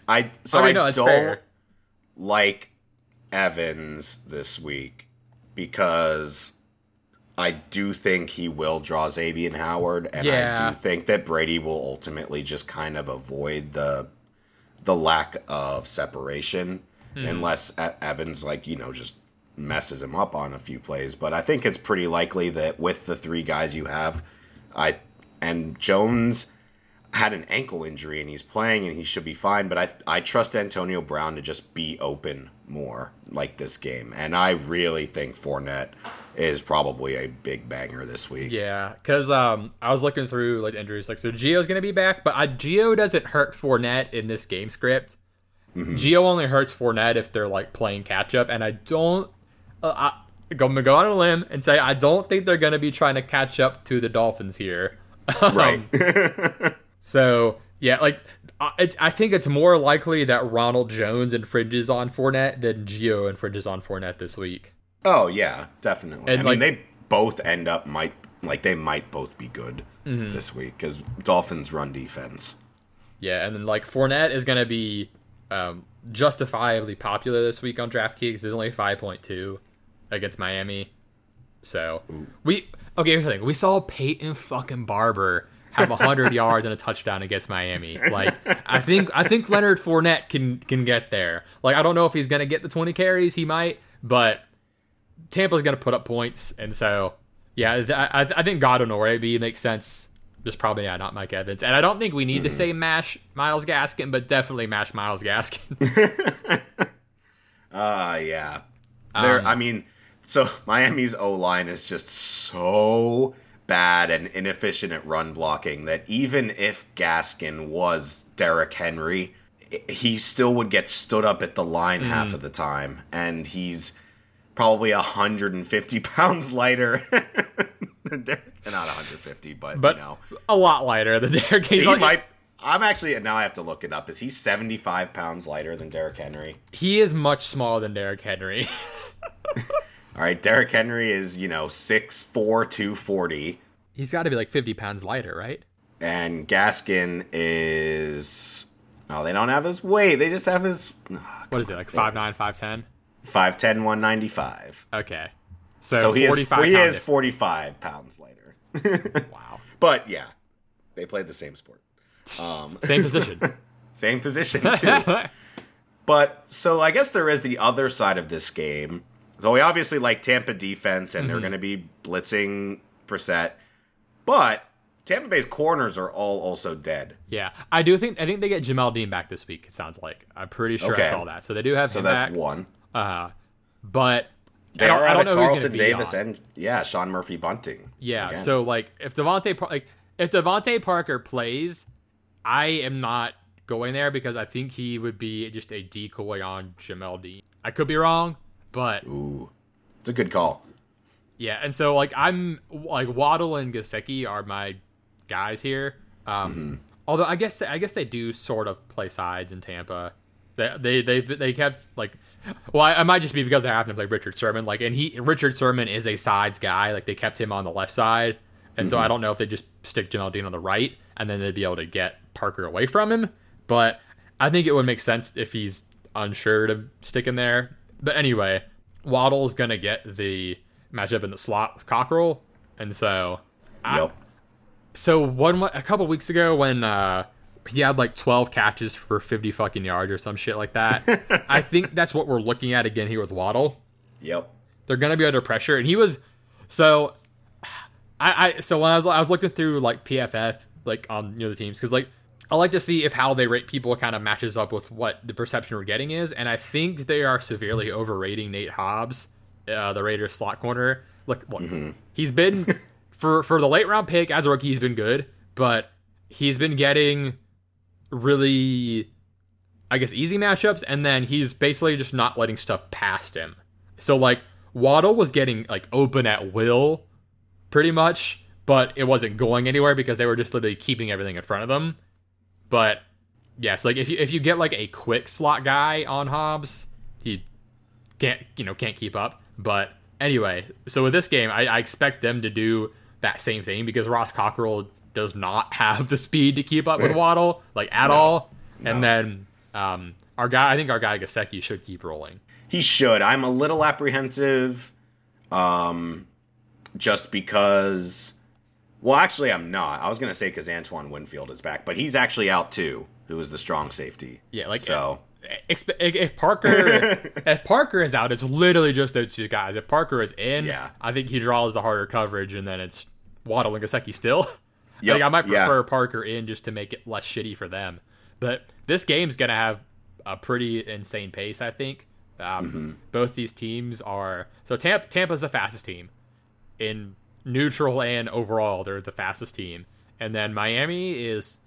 I so I I, mean, no, it's don't fair. like Evans this week because I do think he will draw Xavien Howard, and Yeah. I do think that Brady will ultimately just kind of avoid the the lack of separation Hmm. unless Evans like you know just messes him up on a few plays. But I think it's pretty likely that with the three guys you have, I and Jones had an ankle injury and he's playing and he should be fine. But I I trust Antonio Brown to just be open more like this game, and I really think Fournette is probably a big banger this week. Yeah, because um, I was looking through like injuries, like so Gio's gonna be back, but I, Gio doesn't hurt Fournette in this game script. Mm-hmm. Gio only hurts Fournette if they're like playing catch up, and I don't. Uh, I'm gonna go on a limb and say I don't think they're gonna be trying to catch up to the Dolphins here. (laughs) Right. (laughs) so yeah, like I, I think it's more likely that Ronald Jones infringes on Fournette than Gio infringes on Fournette this week. Oh yeah, definitely. And, I like- mean, they both end up might like they might both be good Mm-hmm. this week because Dolphins run defense. Yeah, and then like Fournette is gonna be um, justifiably popular this week on DraftKings. There's only five point two against Miami, so we okay. Here's the thing: we saw Peyton fucking Barber have hundred (laughs) yards and a touchdown against Miami. Like I think I think Leonard Fournette can can get there. Like I don't know if he's gonna get the twenty carries. He might, but Tampa's gonna put up points, and so yeah, th- I, I think Godwin or AB makes sense. Just probably yeah, not Mike Evans, and I don't think we need to say mash Myles Gaskin, but definitely mash Myles Gaskin. Uh (laughs) yeah. There Um, I mean, so (laughs) Miami's O line is just so bad and inefficient at run blocking that even if Gaskin was Derrick Henry, he still would get stood up at the line Mm-hmm. half of the time. And he's probably 150 (laughs) pounds lighter (laughs) than Derrick. Not 150, but, but you know. a lot lighter than Derrick. He like- might I'm actually now I have to look it up. Is he 75 pounds lighter than Derrick Henry? he is much smaller than Derrick Henry. All right, Derrick Henry is, you know, 6'4", 240. He's got to be like fifty pounds lighter, right? And Gaskin is... Oh, they don't have his weight. They just have his What is it like five nine, five ten? 5'10", 195. Okay, so, So he is, forty five. he is 45 pounds lighter. (laughs) wow, but, yeah, they played the same sport. Um, same position. (laughs) same position, (laughs) too. But so I guess there is the other side of this game. So we obviously like Tampa defense, and Mm-hmm. they're going to be blitzing Brissett, but Tampa Bay's corners are all also dead. yeah, I do think I think they get Jamel Dean back this week. It sounds like I'm pretty sure I saw that. So they do have So that's back. one. Uh, but They I don't, are I don't know who's Carlton going to be Davis on. and yeah, Sean Murphy Bunting. Yeah. Again. So like, if DeVante like if DeVante Parker plays, I am not going there because I think he would be just a decoy on Jamel Dean. I could be wrong, but ooh, it's a good call. yeah. And so like I'm like Waddle and Gesicki are my guys here. Um, Mm-hmm. Although I guess I guess they do sort of play sides in Tampa. They they they, they kept like. Well, I, I might just be because I happen to play Richard Sherman. Like, and he Richard Sherman is a sides guy. Like, they kept him on the left side, and so I don't know if they just stick Jamel Dean on the right, and then they'd be able to get Parker away from him. But I think it would make sense if he's unsure to stick him there. But anyway, Waddle's gonna get the matchup in the slot with Cockrell, and so I- yep. so one a couple weeks ago when uh he had like 12 catches for 50 fucking yards or some shit like that. (laughs) I think that's what we're looking at again here with Waddle. Yep. They're gonna be under pressure, and he was so. I, I so when I was I was looking through like PFF like on you know the teams because like I like to see if how they rate people kind of matches up with what the perception we're getting is, and I think they are severely overrating Nate Hobbs, uh, the Raiders slot corner. Look, look, he's been (laughs) for for the late round pick as a rookie, he's been good, but he's been getting really, I guess, easy matchups, and then he's basically just not letting stuff past him. So like Waddle was getting like open at will, pretty much, but it wasn't going anywhere because they were just literally keeping everything in front of them. But yes, like if you if you get like a quick slot guy on Hobbs, he can't you know can't keep up. But anyway, so with this game, I, I expect them to do that same thing because Ross Cockrell does not (laughs) have the speed to keep up with (laughs) Waddle like at all. And then um, our guy, I think our guy Gesicki should keep rolling. He should. I'm a little apprehensive, um, just because. Well, actually, I'm not. I was gonna say because Antoine Winfield is back, but he's actually out too. Who is the strong safety? Yeah, like So expe- if Parker (laughs) if Parker is out, it's literally just those two guys. If Parker is in, Yeah. I think he draws the harder coverage, and then it's Waddle and Gesicki still. (laughs) I Yep, think I might yeah. prefer Parker in just to make it less shitty for them. But this game's gonna have a pretty insane pace. I think um, Mm-hmm. both these teams are so Tampa Tampa's the fastest team in neutral and overall. They're the fastest team, and then Miami is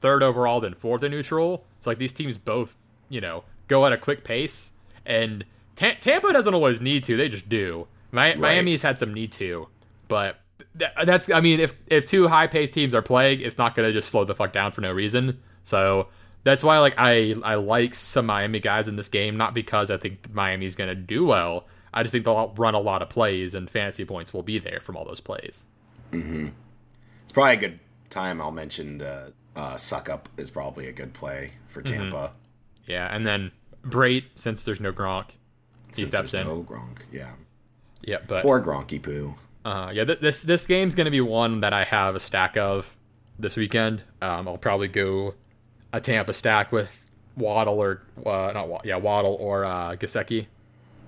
third overall, then fourth in neutral. So like these teams both, you know, go at a quick pace, and Ta- Tampa doesn't always need to; they just do. Mi- Miami's had some need to, but th- that's I mean, if if two high paced teams are playing, it's not gonna just slow the fuck down for no reason. So that's why like I I like some Miami guys in this game, not because I think Miami's gonna do well. I just think they'll run a lot of plays, and fantasy points will be there from all those plays. It's probably a good time. I'll mention uh, uh, suck up is probably a good play for Mm-hmm. Tampa. Yeah, and then Brate, since there's no Gronk, he Since steps there's in. No Gronk. Yeah. Yeah, but Poor Gronky poo. Uh, yeah, th- this this game's gonna be one that I have a stack of this weekend. Um, I'll probably go a Tampa stack with Waddle or uh, not Wa- yeah Waddle or uh, Gesicki.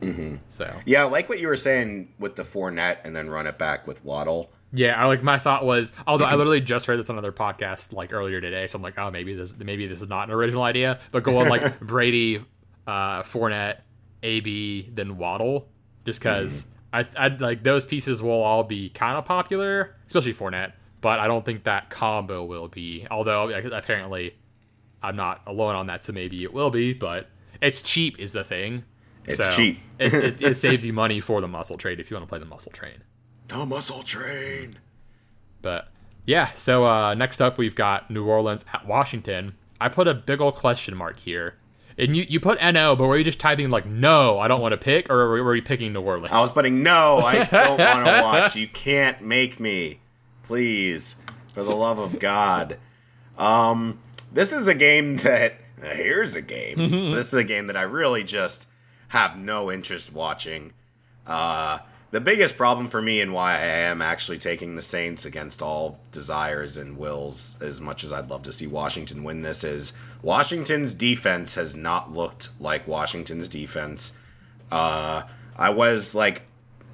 Mm-hmm. So Yeah, I like what you were saying with the Fournette and then run it back with Waddle. yeah, I like my thought was although I (clears throat) literally just heard this on another podcast like earlier today, so I'm like oh maybe this maybe this is not an original idea, but go on like (laughs) Brady, uh, Fournette, AB, then Waddle, just because. I, I like those pieces will all be kind of popular, especially Fournette. But I don't think that combo will be. Although apparently, I'm not alone on that, so maybe it will be. But it's cheap is the thing. It's So cheap. (laughs) it, it, it (laughs) saves you money for the muscle trade if you want to play the muscle train. The muscle train. But yeah, so uh, next up we've got New Orleans at Washington. I put a big old question mark here. And you, you put NO, but were you just typing like no, I don't want to pick, or were were you picking New Orleans? I was putting no, I don't want to (laughs) watch. You can't make me. Please, for the love of God. Um, this is a game that here's a game. this is a game that I really just have no interest watching. Uh, the biggest problem for me and why I am actually taking the Saints against all desires and wills, as much as I'd love to see Washington win this, is Washington's defense has not looked like Washington's defense. Uh, I was like,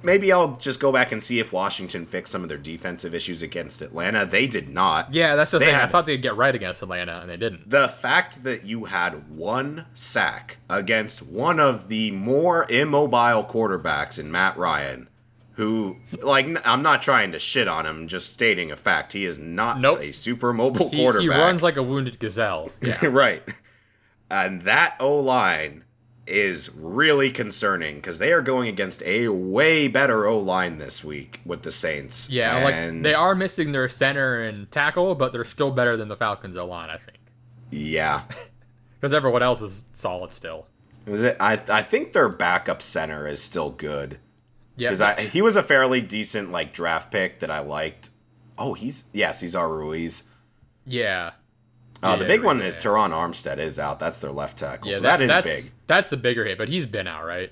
maybe I'll just go back and see if Washington fixed some of their defensive issues against Atlanta. They did not. yeah, that's the They thing. I thought they'd get right against Atlanta, and they didn't. The fact that you had one sack against one of the more immobile quarterbacks in Matt Ryan, who, like, I'm not trying to shit on him, just stating a fact. He is not Nope. a super mobile He, quarterback. he runs like a wounded gazelle. (laughs) Yeah. right. And that O line is really concerning because they are going against a way better O line this week with the Saints. Yeah, And- like they are missing their center and tackle, but they're still better than the Falcons O line, I think. Yeah. (laughs) Because everyone else is solid still. Is it? I I think their backup center is still good Yeah, because I he was a fairly decent like draft pick that I liked. Oh, he's yeah, Cesar Ruiz. yeah, Uh, the Yeah, big one yeah. is Terron Armstead is out. That's their left tackle. yeah. so that is that's, big. That's a bigger hit, but he's been out, right?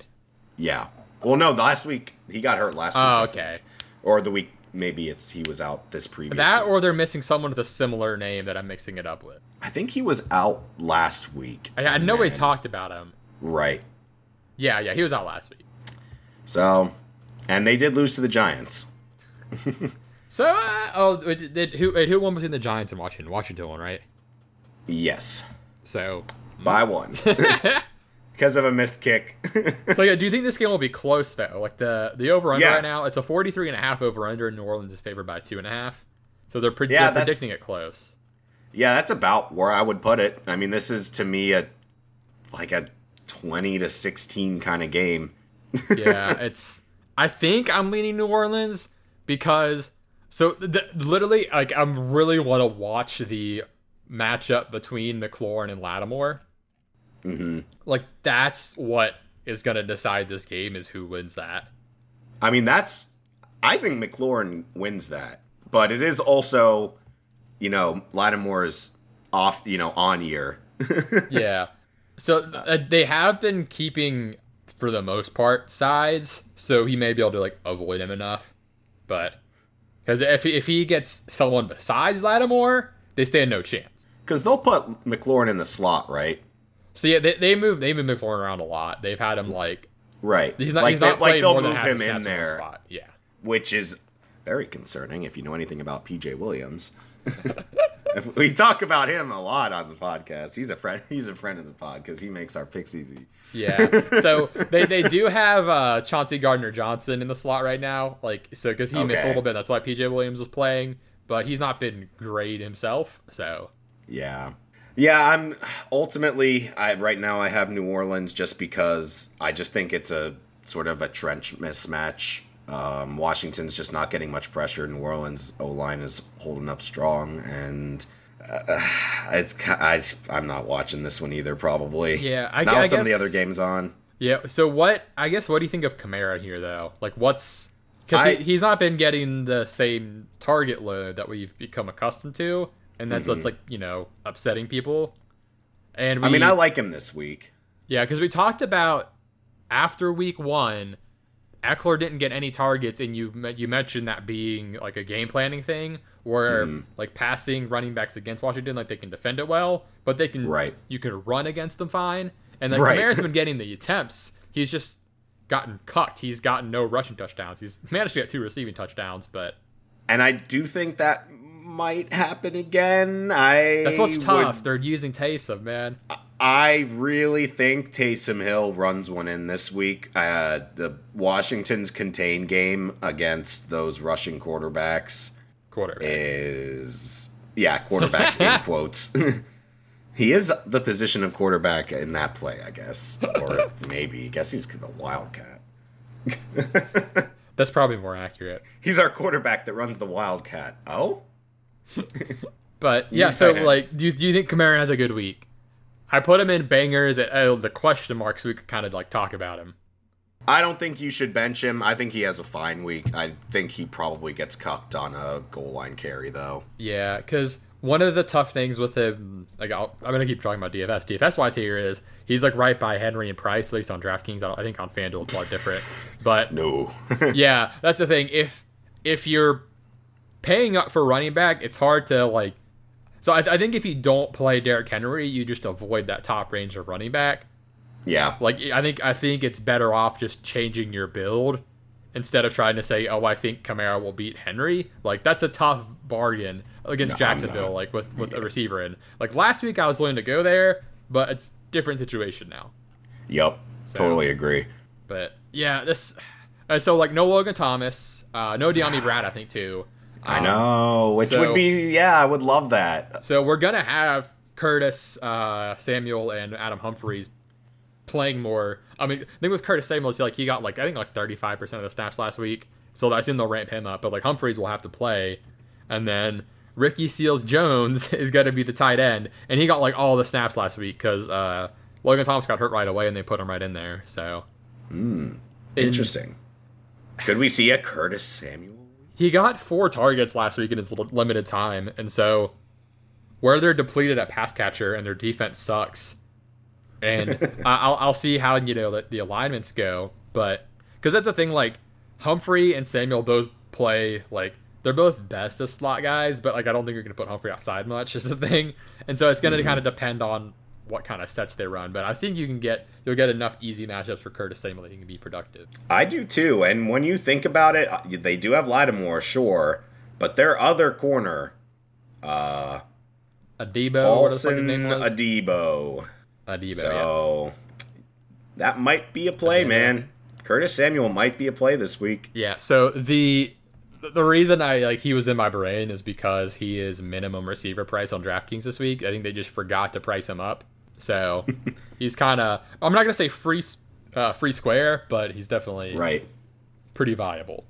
Yeah. Well, no, last week he got hurt last week. Oh, I okay. Or the week maybe it's he was out this previous. That week. or they're missing someone with a similar name that I'm mixing it up with. I think he was out last week. I, I know we talked about him. Right. Yeah, yeah, he was out last week. So, and they did lose to the Giants. (laughs) So, uh, oh, it, it, who it, who won between the Giants and Washington? Washington won, right? Yes, So, by one (laughs) (laughs) because of a missed kick. so yeah, do you think this game will be close though? Like the the over under Yeah. right now, it's a 43 and a half over under. and New Orleans is favored by two and a half. So they're, pre- Yeah, they're predicting it close. yeah, that's about where I would put it. I mean, this is to me a like a twenty to sixteen kind of game. (laughs) yeah, it's. I think I'm leaning New Orleans because so the, literally like I'm really want to watch the matchup between McLaurin and Lattimore. hmm Like that's what is gonna decide this game is who wins that. I mean, that's I think McLaurin wins that, but it is also, you know, Lattimore's off, you know, on year. (laughs) yeah. So uh, they have been keeping, for the most part, sides. So he may be able to like avoid him enough, but because if he, if he gets someone besides Lattimore, they stand no chance. Because they'll put McLaurin in the slot, right? So yeah, they they move they've been McLaurin around a lot. They've had him like Right. he's not like he's not they, like they'll more move half him in the there, spot. Yeah. which is very concerning if you know anything about PJ Williams. (laughs) If we talk about him a lot on the podcast. He's a friend. He's a friend of the pod because he makes our picks easy. Yeah. So they, they do have uh, Chauncey Gardner Johnson in the slot right now. Like so because he missed a little bit. That's why PJ Williams was playing, but he's not been great himself. So Yeah. Yeah, I'm ultimately I right now I have New Orleans just because I just think it's a sort of a trench mismatch. Um, Washington's just not getting much pressure. New Orleans O line is holding up strong, and uh, it's I, I'm not watching this one either. Probably. Yeah, I- not I with some of the other games on. yeah. So what I guess what do you think of Kamara here though? Like what's because he, he's not been getting the same target load that we've become accustomed to, and that's what's like you know upsetting people. And we, Mm-hmm. I mean, I like him this week. Yeah, because we talked about after week one, Ekeler didn't get any targets, and you you mentioned that being like a game planning thing, where Mm-hmm. like passing running backs against Washington, like they can defend it well, but they can Right. You can run against them fine, and then Right. Kamara's (laughs) been getting the attempts. He's just gotten cucked. He's gotten no rushing touchdowns. He's managed to get two receiving touchdowns, but And I do think that might happen again. I that's what's would- tough. They're using Taysom, man. I really think Taysom Hill runs one in this week. Uh, the Washington's contain game against those rushing quarterbacks Quarterback. is yeah, quarterbacks in (laughs) quotes. (laughs) he is the position of quarterback in that play, I guess, or (laughs) maybe. I guess he's the wildcat. That's probably more accurate. He's our quarterback that runs the wildcat. Oh, (laughs) But yeah, so like, do you, do you think Kamara has a good week? I put him in bangers at uh, the question mark so we could kind of like talk about him. I don't think you should bench him. I think he has a fine week. I think he probably gets cucked on a goal line carry, though. Yeah, because one of the tough things with him, like I'll, I'm gonna keep talking about DFS. DFS wise here is he's like right by Henry and Price, at least on DraftKings. I, don't, I think on FanDuel it's a lot different, but No. (laughs) yeah, that's the thing. If if you're paying up for running back, it's hard to like. So I, I think if you don't play Derrick Henry, you just avoid that top range of running back. yeah. Like I think I think it's better off just changing your build instead of trying to say, "Oh, I think Kamara will beat Henry." Like that's a tough bargain against No, Jacksonville. Like with with a receiver in. Like last week, I was willing to go there, but it's different situation now. Yep. Totally agree. But yeah, this. Uh, so like no Logan Thomas, uh, no Dyami Brown, I think too. I know, which so- would be yeah, I would love that. So we're gonna have Curtis uh, Samuel and Adam Humphries playing more. I mean, the thing with Curtis Samuel is like he got like I think like thirty five percent of the snaps last week, so I assume they'll ramp him up. But like Humphries will have to play, and then Ricky Seals Jones (laughs) is gonna be the tight end, and he got like all the snaps last week because uh, Logan Thomas got hurt right away, and they put him right in there. So In- Interesting. Could we see a Curtis Samuel? he got four targets last week in his limited time, and so where they're depleted at pass catcher and their defense sucks, and I'll I'll see how you know the, the alignments go, but because that's the thing, like Humphrey and Samuel both play like they're both best as slot guys, but like I don't think you're gonna put Humphrey outside much is the thing, and so it's gonna kind of depend on what kind of sets they run, but I think you can get you'll get enough easy matchups for Curtis Samuel that he can be productive. I do too. And when you think about it, uh, they do have Lattimore, sure, but their other corner, uh, Adebo, what the fuck his Paulson name Adebo. Adebo, yes. So that might be a play, man. Curtis Samuel might be a play this week. Yeah. So the the reason I like he was in my brain is because he is minimum receiver price on DraftKings this week. I think they just forgot to price him up. So (laughs) he's kind of I'm not gonna say free uh, free square, but he's definitely Right. pretty viable.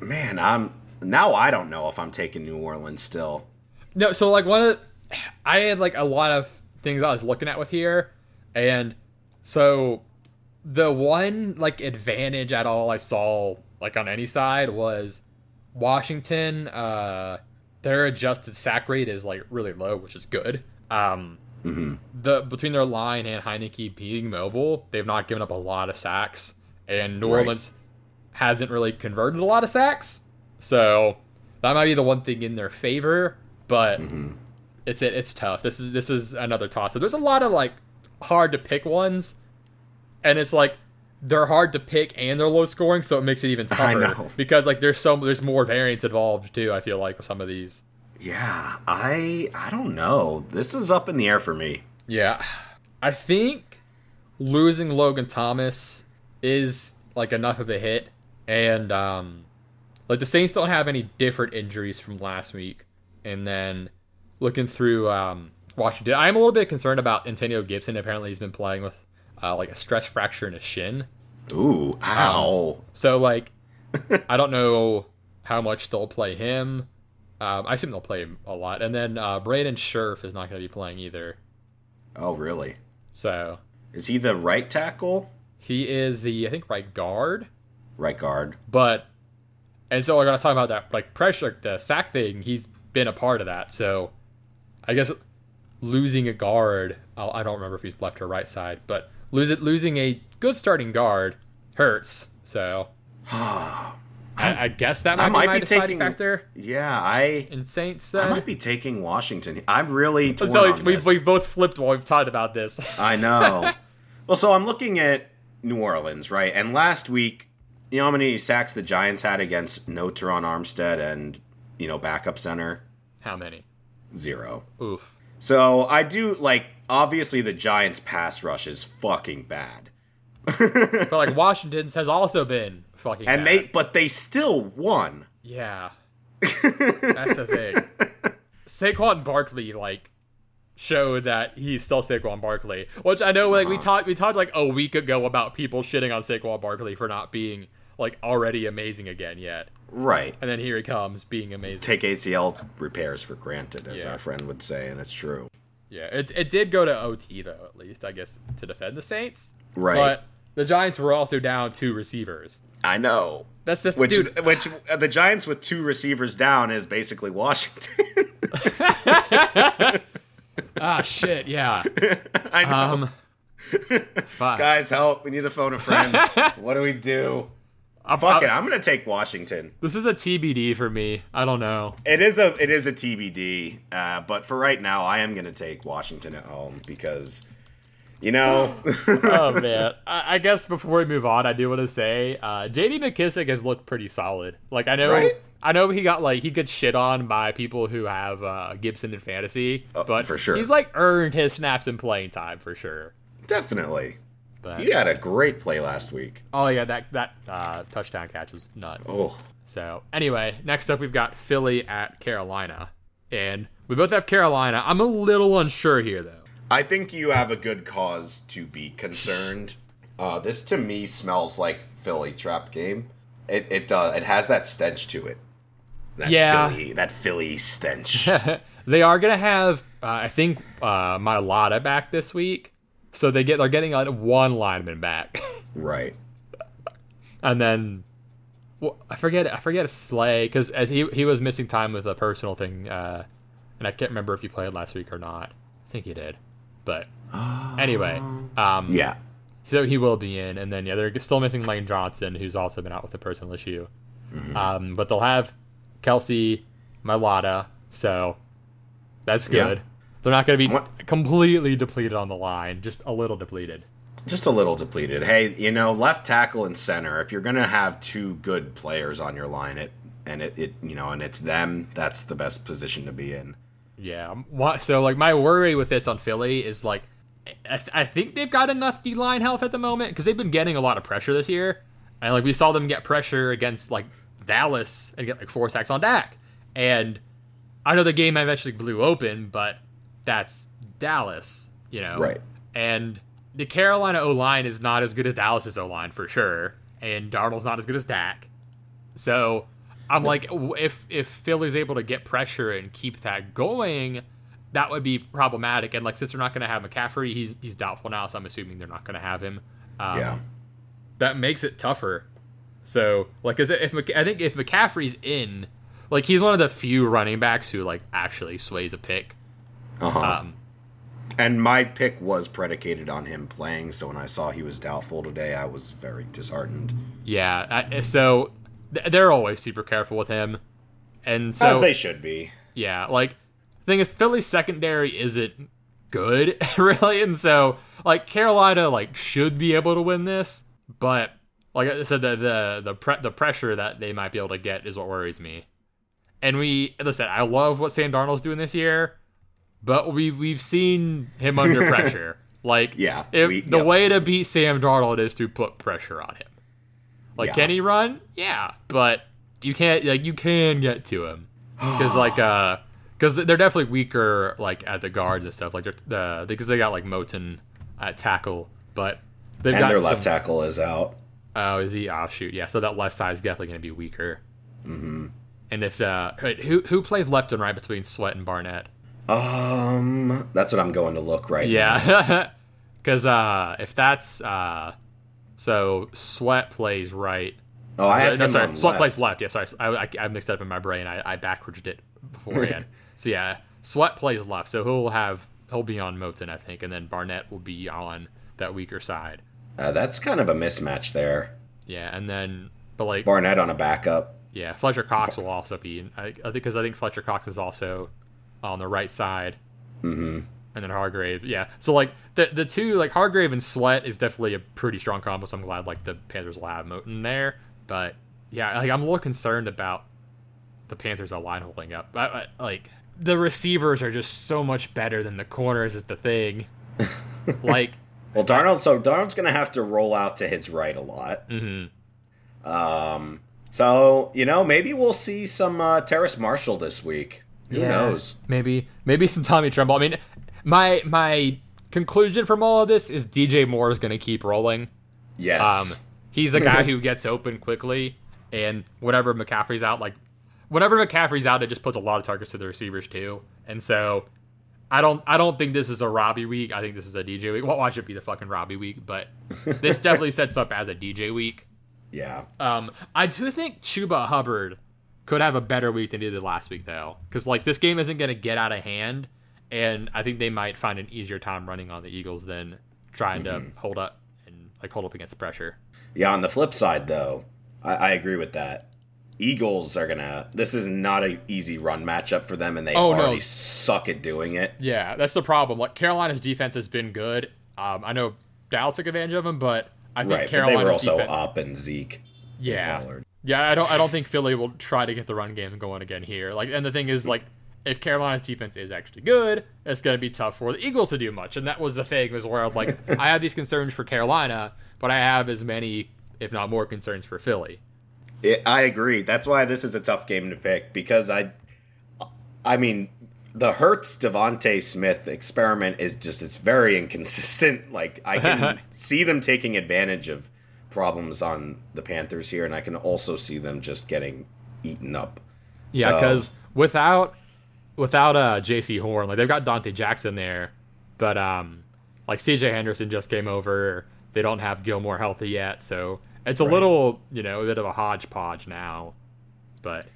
Man, I'm now I don't know if I'm taking New Orleans still. No, so like one of I had like a lot of things I was looking at with here, and so the one like advantage at all I saw like on any side was Washington. Uh, their adjusted sack rate is like really low, which is good. Um, the between their line and Heinicke being mobile, they've not given up a lot of sacks, and New Right. Orleans hasn't really converted a lot of sacks. So that might be the one thing in their favor, but it's it, it's tough. This is this is another toss. up. There's a lot of like hard to pick ones, and it's like they're hard to pick and they're low scoring, so it makes it even I tougher know. because like there's so there's more variance involved too. I feel like with some of these. Yeah, I I don't know. This is up in the air for me. Yeah, I think losing Logan Thomas is like enough of a hit, and um, like the Saints don't have any different injuries from last week, and then looking through um, Washington, I'm a little bit concerned about Antonio Gibson. Apparently, he's been playing with uh, like a stress fracture in his shin, Ooh, ow. so like (laughs) I don't know how much they'll play him. Um, I assume they'll play him a lot, and then uh, Brandon Scherff is not going to be playing either. Oh, really? So Is he the right tackle? he is the I think right guard. Right guard. But and so we're gonna talk about that like pressure the sack thing. He's been a part of that. So I guess losing a guard. I'll, I don't remember if he's left or right side, but lose it losing a good starting guard hurts. So (sighs) I, I guess that might, I might be my be deciding taking- factor Yeah, I in Saints. I might be taking Washington. I'm really torn so on we this. we both flipped while we've talked about this. I know. (laughs) well, so I'm looking at New Orleans, right? And last week, you know how many sacks the Giants had against no Terron Armstead and you know backup center How many? Zero. Oof. So I do like obviously the Giants pass rush is fucking bad. (laughs) But like Washington's has also been fucking. And bad. they but they still won. Yeah. (laughs) That's the thing. Saquon Barkley like showed that he's still Saquon Barkley, which I know like we uh-huh. talked we talked like a week ago about people shitting on Saquon Barkley for not being like already amazing again yet, Right. and then here he comes being amazing. Take ACL repairs for granted, as Yeah. our friend would say, and it's true. Yeah, it it did go to OT though at least I guess to defend the Saints, Right. but the Giants were also down two receivers. I know. That's the Which, dude. which uh, the Giants with two receivers down is basically Washington. (laughs) Ah shit, yeah. (laughs) I know. Um, fuck. Guys, help! We need to phone a friend. (laughs) what do we do? I'm- Fuck it, I'm- gonna take Washington. This is a TBD for me. I don't know. It is a it is a TBD, uh, but for right now, I am gonna take Washington at home because, you know, (laughs) oh (laughs) man, I, I guess before we move on, I do want to say uh, J.D. McKissic has looked pretty solid. Like I know, Right? I know he got like he gets shit on by people who have uh, Gibson in fantasy, but Oh, for sure. he's like earned his snaps and playing time for sure. definitely, But he had a great play last week. oh yeah, that that uh, touchdown catch was nuts. Oh, So anyway, next up we've got Philly at Carolina, and we both have Carolina. I'm a little unsure here though. I think you have a good cause to be concerned. Uh, this to me smells like Philly trap game. It it does. It has that stench to it. That Yeah. Philly, that Philly stench. (laughs) they are gonna have, uh, I think, uh, Mailata back this week, so they get they're getting one lineman back, right. (laughs) and then well, I forget I forget a Slay because as he he was missing time with a personal thing, uh, and I can't remember if he played last week or not. I think he did, but anyway, um, Yeah. so he will be in, and then yeah, they're still missing Lane Johnson, who's also been out with a personal issue. Um, but they'll have Kelce, Mailata, so that's Yeah. good. They're not going to be What- completely depleted on the line, just a little depleted. Just a little depleted. Hey, you know, left tackle and center. If you're gonna have two good players on your line, it and it, it you know, and it's them. That's the best position to be in. Yeah. So like my worry with this on Philly is like, I, th- I think they've got enough D line health at the moment because they've been getting a lot of pressure this year, and like we saw them get pressure against like Dallas and get like four sacks on Dak, and I know the game eventually blew open, but that's Dallas, you know. Right. And the Carolina O line is not as good as Dallas's O line for sure, and Darnold's not as good as Dak. So I'm like, if if Philly's able to get pressure and keep that going, that would be problematic. And like, since they're not going to have McCaffrey, he's he's doubtful now, so I'm assuming they're not going to have him. Um, yeah. that makes it tougher. So like, is it, if I think if McCaffrey's in, like he's one of the few running backs who like actually sways a pick. Uh-huh. Um, and my pick was predicated on him playing, so when I saw he was doubtful today, I was very disheartened. yeah, I, so th- they're always super careful with him, and so As they should be. Yeah, like the thing is, Philly's secondary isn't good, (laughs) really. And so, like Carolina, like should be able to win this, but like I said, the the the pre- the pressure that they might be able to get is what worries me. And we listen. I love what Sam Darnold's doing this year, but we we've seen him under (laughs) pressure. Like, Yeah, if, we- the yep. way to beat Sam Darnold is to put pressure on him. Like, Yeah. can he run? Yeah, but you can't. Like, you can get to him because, like, uh, because they're definitely weaker, like at the guards and stuff. Like, they're the because they got like Moton at tackle, but they've and got their some- left tackle is out. Oh, is he? Oh, shoot. Yeah. So that left side is definitely going to be weaker. Mm-hmm. And if uh, who who plays left and right between Sweat and Barnett? Um, that's what I'm going to look right now. (laughs) Yeah, because uh, if that's uh, so Sweat plays right. Oh, I have no, sorry, Sweat left. plays left. Yeah, sorry, I, I, I mixed it up in my brain. I, I backwards it beforehand. (laughs) so yeah, Sweat plays left, so he'll have he'll be on Moton, I think, and then Barnett will be on that weaker side. Uh, that's kind of a mismatch there. Yeah, and then but like Barnett on a backup. Yeah, Fletcher Cox will also be. I, I think because I think Fletcher Cox is also on the right side, hmm and then Hargrave. Yeah, so like the the two like Hargrave and Sweat is definitely a pretty strong combo. So I'm glad like the Panthers will have Moton there. But yeah, like I'm a little concerned about the Panthers' line holding up. I, I, like the receivers are just so much better than the corners. Is the thing. (laughs) like, Well, Darnold. So Darnold's going to have to roll out to his right a lot. mhm. Um. So you know, maybe we'll see some uh, Terrace Marshall this week. Who Yeah, knows? Maybe maybe some Tommy Tremble. I mean, my my conclusion from all of this is DJ Moore is going to keep rolling. Yes. Um, he's the guy (laughs) who gets open quickly, and whenever McCaffrey's out, like whenever McCaffrey's out, it just puts a lot of targets to the receivers too. And so, I don't I don't think this is a Robbie week. I think this is a DJ week. Well, watch it be the fucking Robbie week, but this (laughs) definitely sets up as a DJ week. yeah. Um, I do think Chuba Hubbard could have a better week than he did last week, though, because like this game isn't going to get out of hand, and I think they might find an easier time running on the Eagles than trying to hold up and like hold up against the pressure. Yeah. On the flip side, though, I, I agree with that. Eagles are gonna. This is not an easy run matchup for them, and they Oh, no. already suck at doing it. Yeah, that's the problem. Like Carolina's defense has been good. Um, I know Dallas took advantage of them, but I think Right, but they Carolina's were also defense. up and Zeke. yeah, Pollard. Yeah. I don't. I don't think Philly will try to get the run game going again here. Like, and the thing is, like, if Carolina's defense is actually good, it's going to be tough for the Eagles to do much. And that was the thing was where I'm like, (laughs) I have these concerns for Carolina, but I have as many, if not more, concerns for Philly. It, I agree. That's why this is a tough game to pick because I, I mean, the Hurts DeVonta Smith experiment is just it's very inconsistent. (laughs) Like I can (laughs) see them taking advantage of problems on the Panthers here, and I can also see them just getting eaten up. Yeah, So- because without without uh Jaycee Horn, like they've got Donte Jackson there, but um, like C.J. Henderson just came over. They don't have Gilmore healthy yet, so it's a Right. little you know a bit of a hodgepodge now. But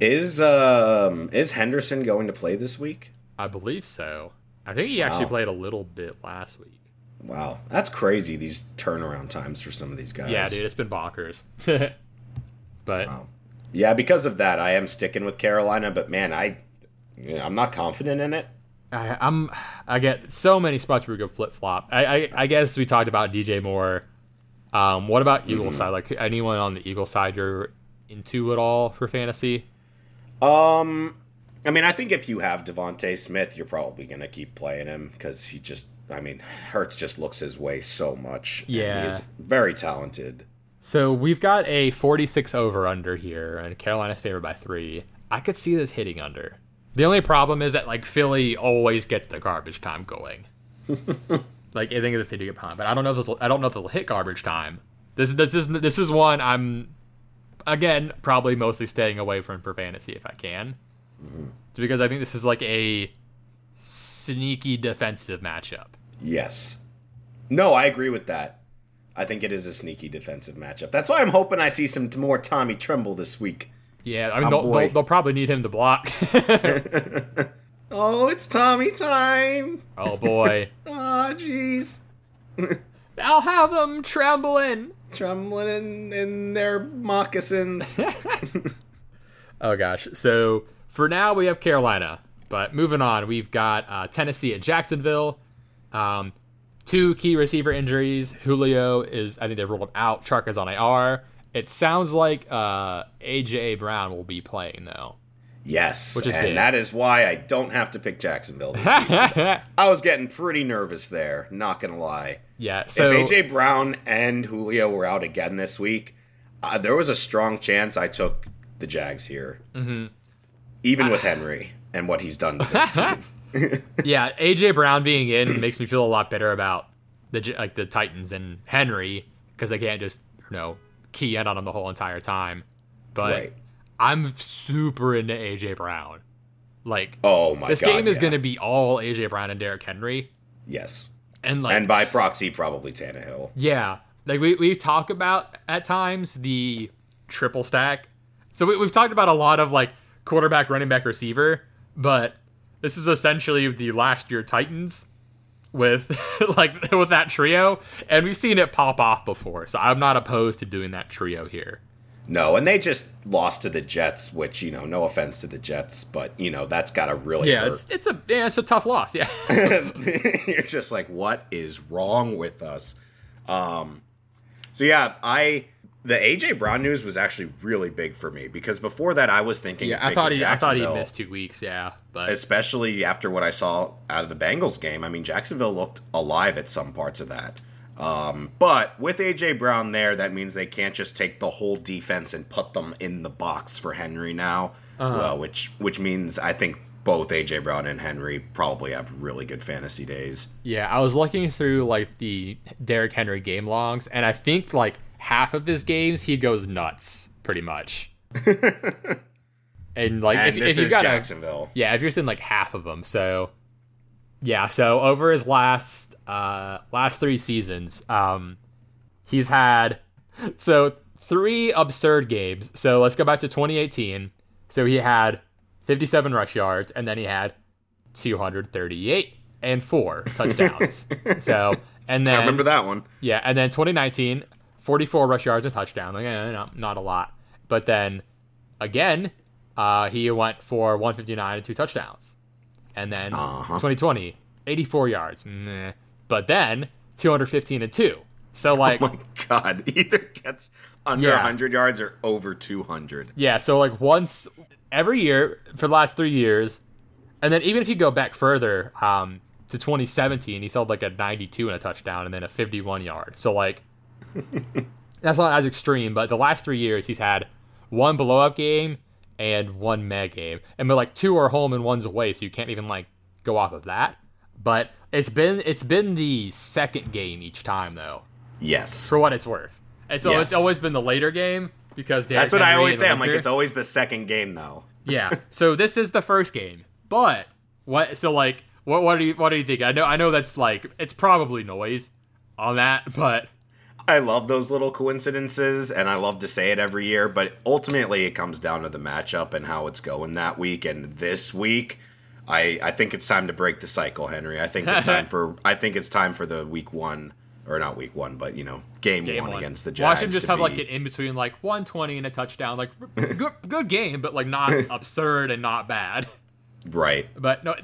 is um is Henderson going to play this week? I believe so. I think he actually Wow. played a little bit last week. Wow, that's crazy. These turnaround times for some of these guys. Yeah, dude, it's been bonkers. (laughs) but Wow. Yeah, because of that, I am sticking with Carolina. But man, I, yeah, I'm not confident in it. I, I'm I get so many spots where we go flip flop. I, I I guess we talked about DJ Moore. Um, what about Eagle Mm-hmm. side? Like anyone on the Eagle side you're into at all for fantasy? Um, I mean, I think if you have DeVonta Smith, you're probably gonna keep playing him because he just, I mean, Hurts just looks his way so much. Yeah. he's very talented. So we've got a 46 over under here, and Carolina's favored by three. I could see this hitting under. The only problem is that like Philly always gets the garbage time going. (laughs) like I think if they do get pumped, but I don't know if this will, I don't know if it'll hit garbage time. This is this is this is one I'm again probably mostly staying away from for fantasy if I can, because I think this is like a sneaky defensive matchup. Yes. No, I agree with that. I think it is a sneaky defensive matchup. That's why I'm hoping I see some more Tommy Tremble this week. Yeah, I mean Oh, they'll, they'll, they'll probably need him to block. (laughs) (laughs) Oh, it's Tommy time. oh boy. (laughs) Ah, jeez. I'll have them trembling. Trembling in, in their moccasins. Oh gosh. So for now we have Carolina, But moving on, we've got uh, Tennessee at Jacksonville. Um, two key receiver injuries. Julio is, I think they've ruled out. Chark is on IR. It sounds like uh, AJ Brown will be playing though. Yes, Which is and big. that is why I don't have to pick Jacksonville. This. (laughs) I was getting pretty nervous there. Not gonna lie. yeah. So if AJ Brown and Julio were out again this week, uh, there was a strong chance I took the Jags here, mm-hmm. Even with Henry and what he's done to this (laughs) team. yeah, AJ Brown being in makes me feel a lot better about the like the Titans and Henry because they can't just you know key in on him the whole entire time. But Right. I'm super into AJ Brown. Like Oh my this god! game is yeah. going to be all AJ Brown and Derrick Henry, yes, and like and by proxy, probably Tannehill. yeah, like we we talk about at times the triple stack. So we, we've talked about a lot of like quarterback, running back, receiver, but this is essentially the last year Titans with (laughs) like with that trio, and we've seen it pop off before. So I'm not opposed to doing that trio here. No, and they just lost to the Jets, which you know, no offense to the Jets, but you know that's got to really Yeah, hurt. it's it's a yeah, it's a tough loss. Yeah. (laughs) (laughs) You're just like, what is wrong with us? Um, so yeah, I the AJ Brown news was actually really big for me because before that I was thinking, Yeah, I thought he I thought he missed two weeks. Yeah, but especially after what I saw out of the Bengals game. I mean, Jacksonville looked alive at some parts of that. Um, but with AJ Brown there, that means they can't just take the whole defense and put them in the box for Henry now. Uh-huh. Well, which which means I think both AJ Brown and Henry probably have really good fantasy days. Yeah, I was looking through like the Derrick Henry game logs, and I think like half of his games he goes nuts, pretty much. (laughs) and like And if, if you got Jacksonville. yeah, if you're seeing like half of them, so yeah, so over his last uh last three seasons, um, he's had (laughs) so three absurd games. So let's go back to 2018. So he had 57 rush yards, and then he had 238 and four touchdowns. (laughs) so and then I remember that one. yeah, and then 2019, 44 rush yards and touchdown. Like, eh, not, not a lot. But then again, uh, he went for 159 and two touchdowns. And then Uh-huh. 2020, 84 yards. Meh. But then 215 and two. So (laughs) like, Oh my god, (laughs) either gets under Yeah. 100 yards or over 200. yeah, so like once every year for the last three years, and then even if you go back further um, to 2017, he sold like a 92 and a touchdown, and then a 51 yard. So like that's not as extreme, but the last three years he's had one blow up game and one meh game, and but like two are home and one's away, so you can't even like go off of that. But it's been it's been the second game each time though, Yes. for what it's worth. And so it's always been the later game because Derrick That's what I always say. I'm like, it's always the second game, though. yeah. (laughs) So this is the first game, but what? So like, what? What do you? What do you think? I know. I know that's like it's probably noise on that, but I love those little coincidences, and I love to say it every year, but ultimately it comes down to the matchup and how it's going that week. And this week, I, I think it's time to break the cycle, Henry. I think it's time (laughs) for I think it's time for the week one or not week one, but you know, game, game one, one against the Jags. Watch him just have like an in between, like 120 and a touchdown, like (laughs) good, good game, but like not (laughs) absurd and not bad. right. But no,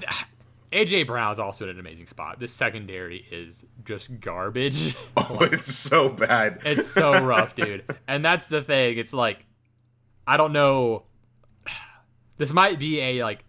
AJ Brown's also in an amazing spot. This secondary is just garbage. (laughs) Oh, it's so bad. It's so rough, dude. And that's the thing. It's like I don't know. (sighs) This might be a like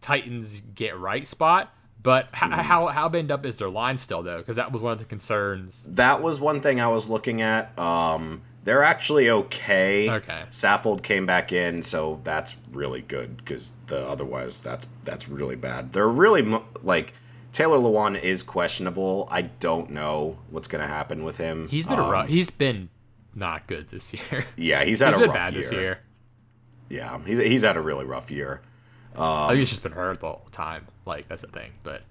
Titans get right spot, but h- Mm-hmm. how how bend up is their line still though? Because that was one of the concerns. That was one thing I was looking at. Um, they're actually okay. Okay. Saffold came back in, so that's really good because the otherwise that's that's really bad. They're really like Taylor Lewan is questionable. I don't know what's gonna happen with him. He's been Um, rough. He's been not good this (laughs) year. Yeah, he's had He's a been bad year. this year. Yeah, he's he's had a really rough year. I think he's just been hurt the whole time. Like that's the thing. But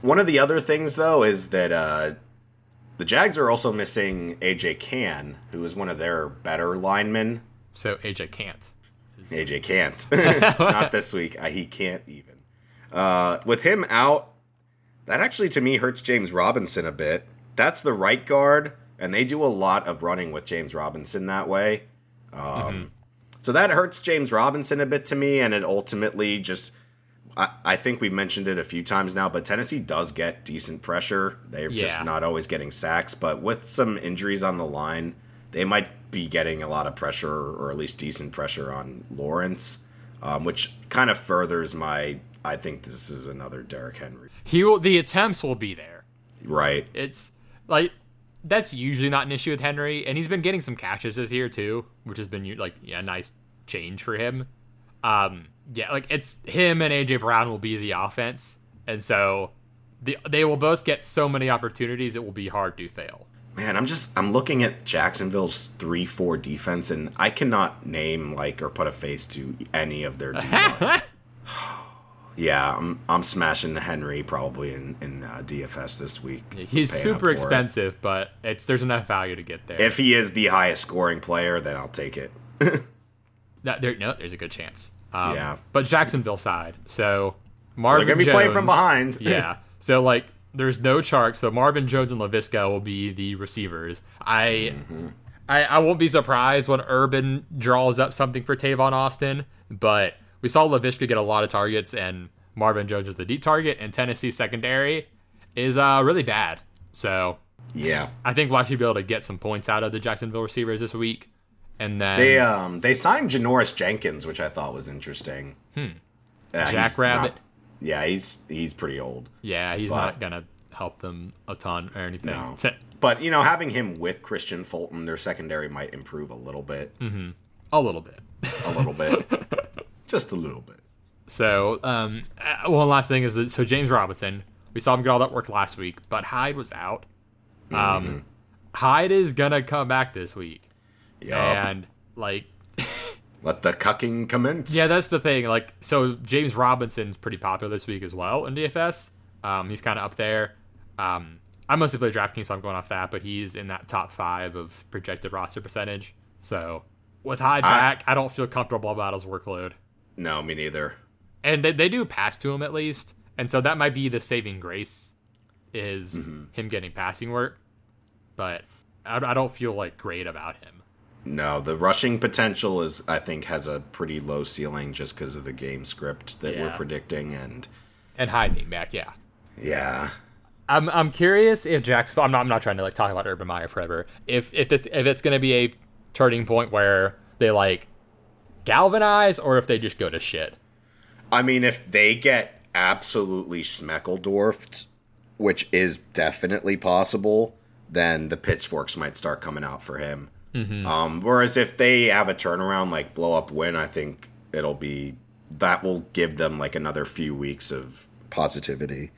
One of the other things though is that uh, the Jags are also missing AJ Cann, who is one of their better linemen. so AJ can't. AJ can't. (laughs) Not this week. Uh, he can't even. Uh, with him out, that actually to me hurts James Robinson a bit. That's the right guard, and they do a lot of running with James Robinson that way. Um, So that hurts James Robinson a bit to me, and it ultimately just. I, I think we've mentioned it a few times now, but Tennessee does get decent pressure. They're Yeah. just not always getting sacks, but with some injuries on the line, they might be getting a lot of pressure, or at least decent pressure on Lawrence, um, which kind of furthers my. I think this is another Derrick Henry. He will. The attempts will be there. Right. It's like that's usually not an issue with Henry, and he's been getting some catches this year too, which has been like yeah, a nice change for him. Um, yeah, like it's him and AJ Brown will be the offense, and so the they will both get so many opportunities. It will be hard to fail. Man, I'm just I'm looking at Jacksonville's three four defense, and I cannot name like or put a face to any of their. (laughs) (sighs) Yeah, I'm I'm smashing Henry probably in in uh, DFS this week. He's super for it. expensive, but it's there's enough value to get there. If he is the highest scoring player, then I'll take it. (laughs) That- there, no, there's a good chance. Um, Yeah. But Jacksonville side, so Marvin. They're gonna be playing from behind. yeah. (laughs) So like, there's no Chark, so Marvin Jones and Laviska will be the receivers. I, Mm-hmm. I, I won't be surprised when Urban draws up something for Tavon Austin, but we saw Laviska get a lot of targets, and Marvin Jones is the deep target, and Tennessee secondary is uh really bad. So yeah. I think we'll actually be able to get some points out of the Jacksonville receivers this week, and then They um they signed Janoris Jenkins, which I thought was interesting. Hmm. Jackrabbit. Yeah, he's he's pretty old. yeah, he's but- not gonna help them a ton or anything. No. But you know, having him with Kristian Fulton, their secondary might improve a little bit. Mm-hmm. a little bit. A little bit. (laughs) Just a little bit. So, um, uh, one last thing is that so James Robinson, we saw him get all that work last week, but Hyde was out. Um, Mm-hmm. Hyde is gonna come back this week, Yup. and like, Let the cucking commence. yeah, that's the thing. Like, so James Robinson's pretty popular this week as well in DFS. Um, he's kind of up there. Um, I mostly play DraftKings, so I'm going off that, but he's in that top five of projected roster percentage. So, with Hyde I- back, I don't feel comfortable about his workload. No, me neither. and they, they do pass to him at least and so that might be the saving grace is Mm-hmm. him getting passing work but I, I don't feel like great about him No, the rushing potential is I think has a pretty low ceiling just because of the game script that we're predicting and and hiding back yeah yeah. I'm, I'm curious if Jacksonville. I'm not. I'm not trying to like talk about Urban Meyer forever. If if this if it's going to be a turning point where they like galvanize, or if they just go to shit. I mean, if they get absolutely schmeckeldorfed, which is definitely possible, then the pitchforks might start coming out for him. Um, whereas if they have a turnaround, like blow up win, I think it'll be that will give them like another few weeks of positivity.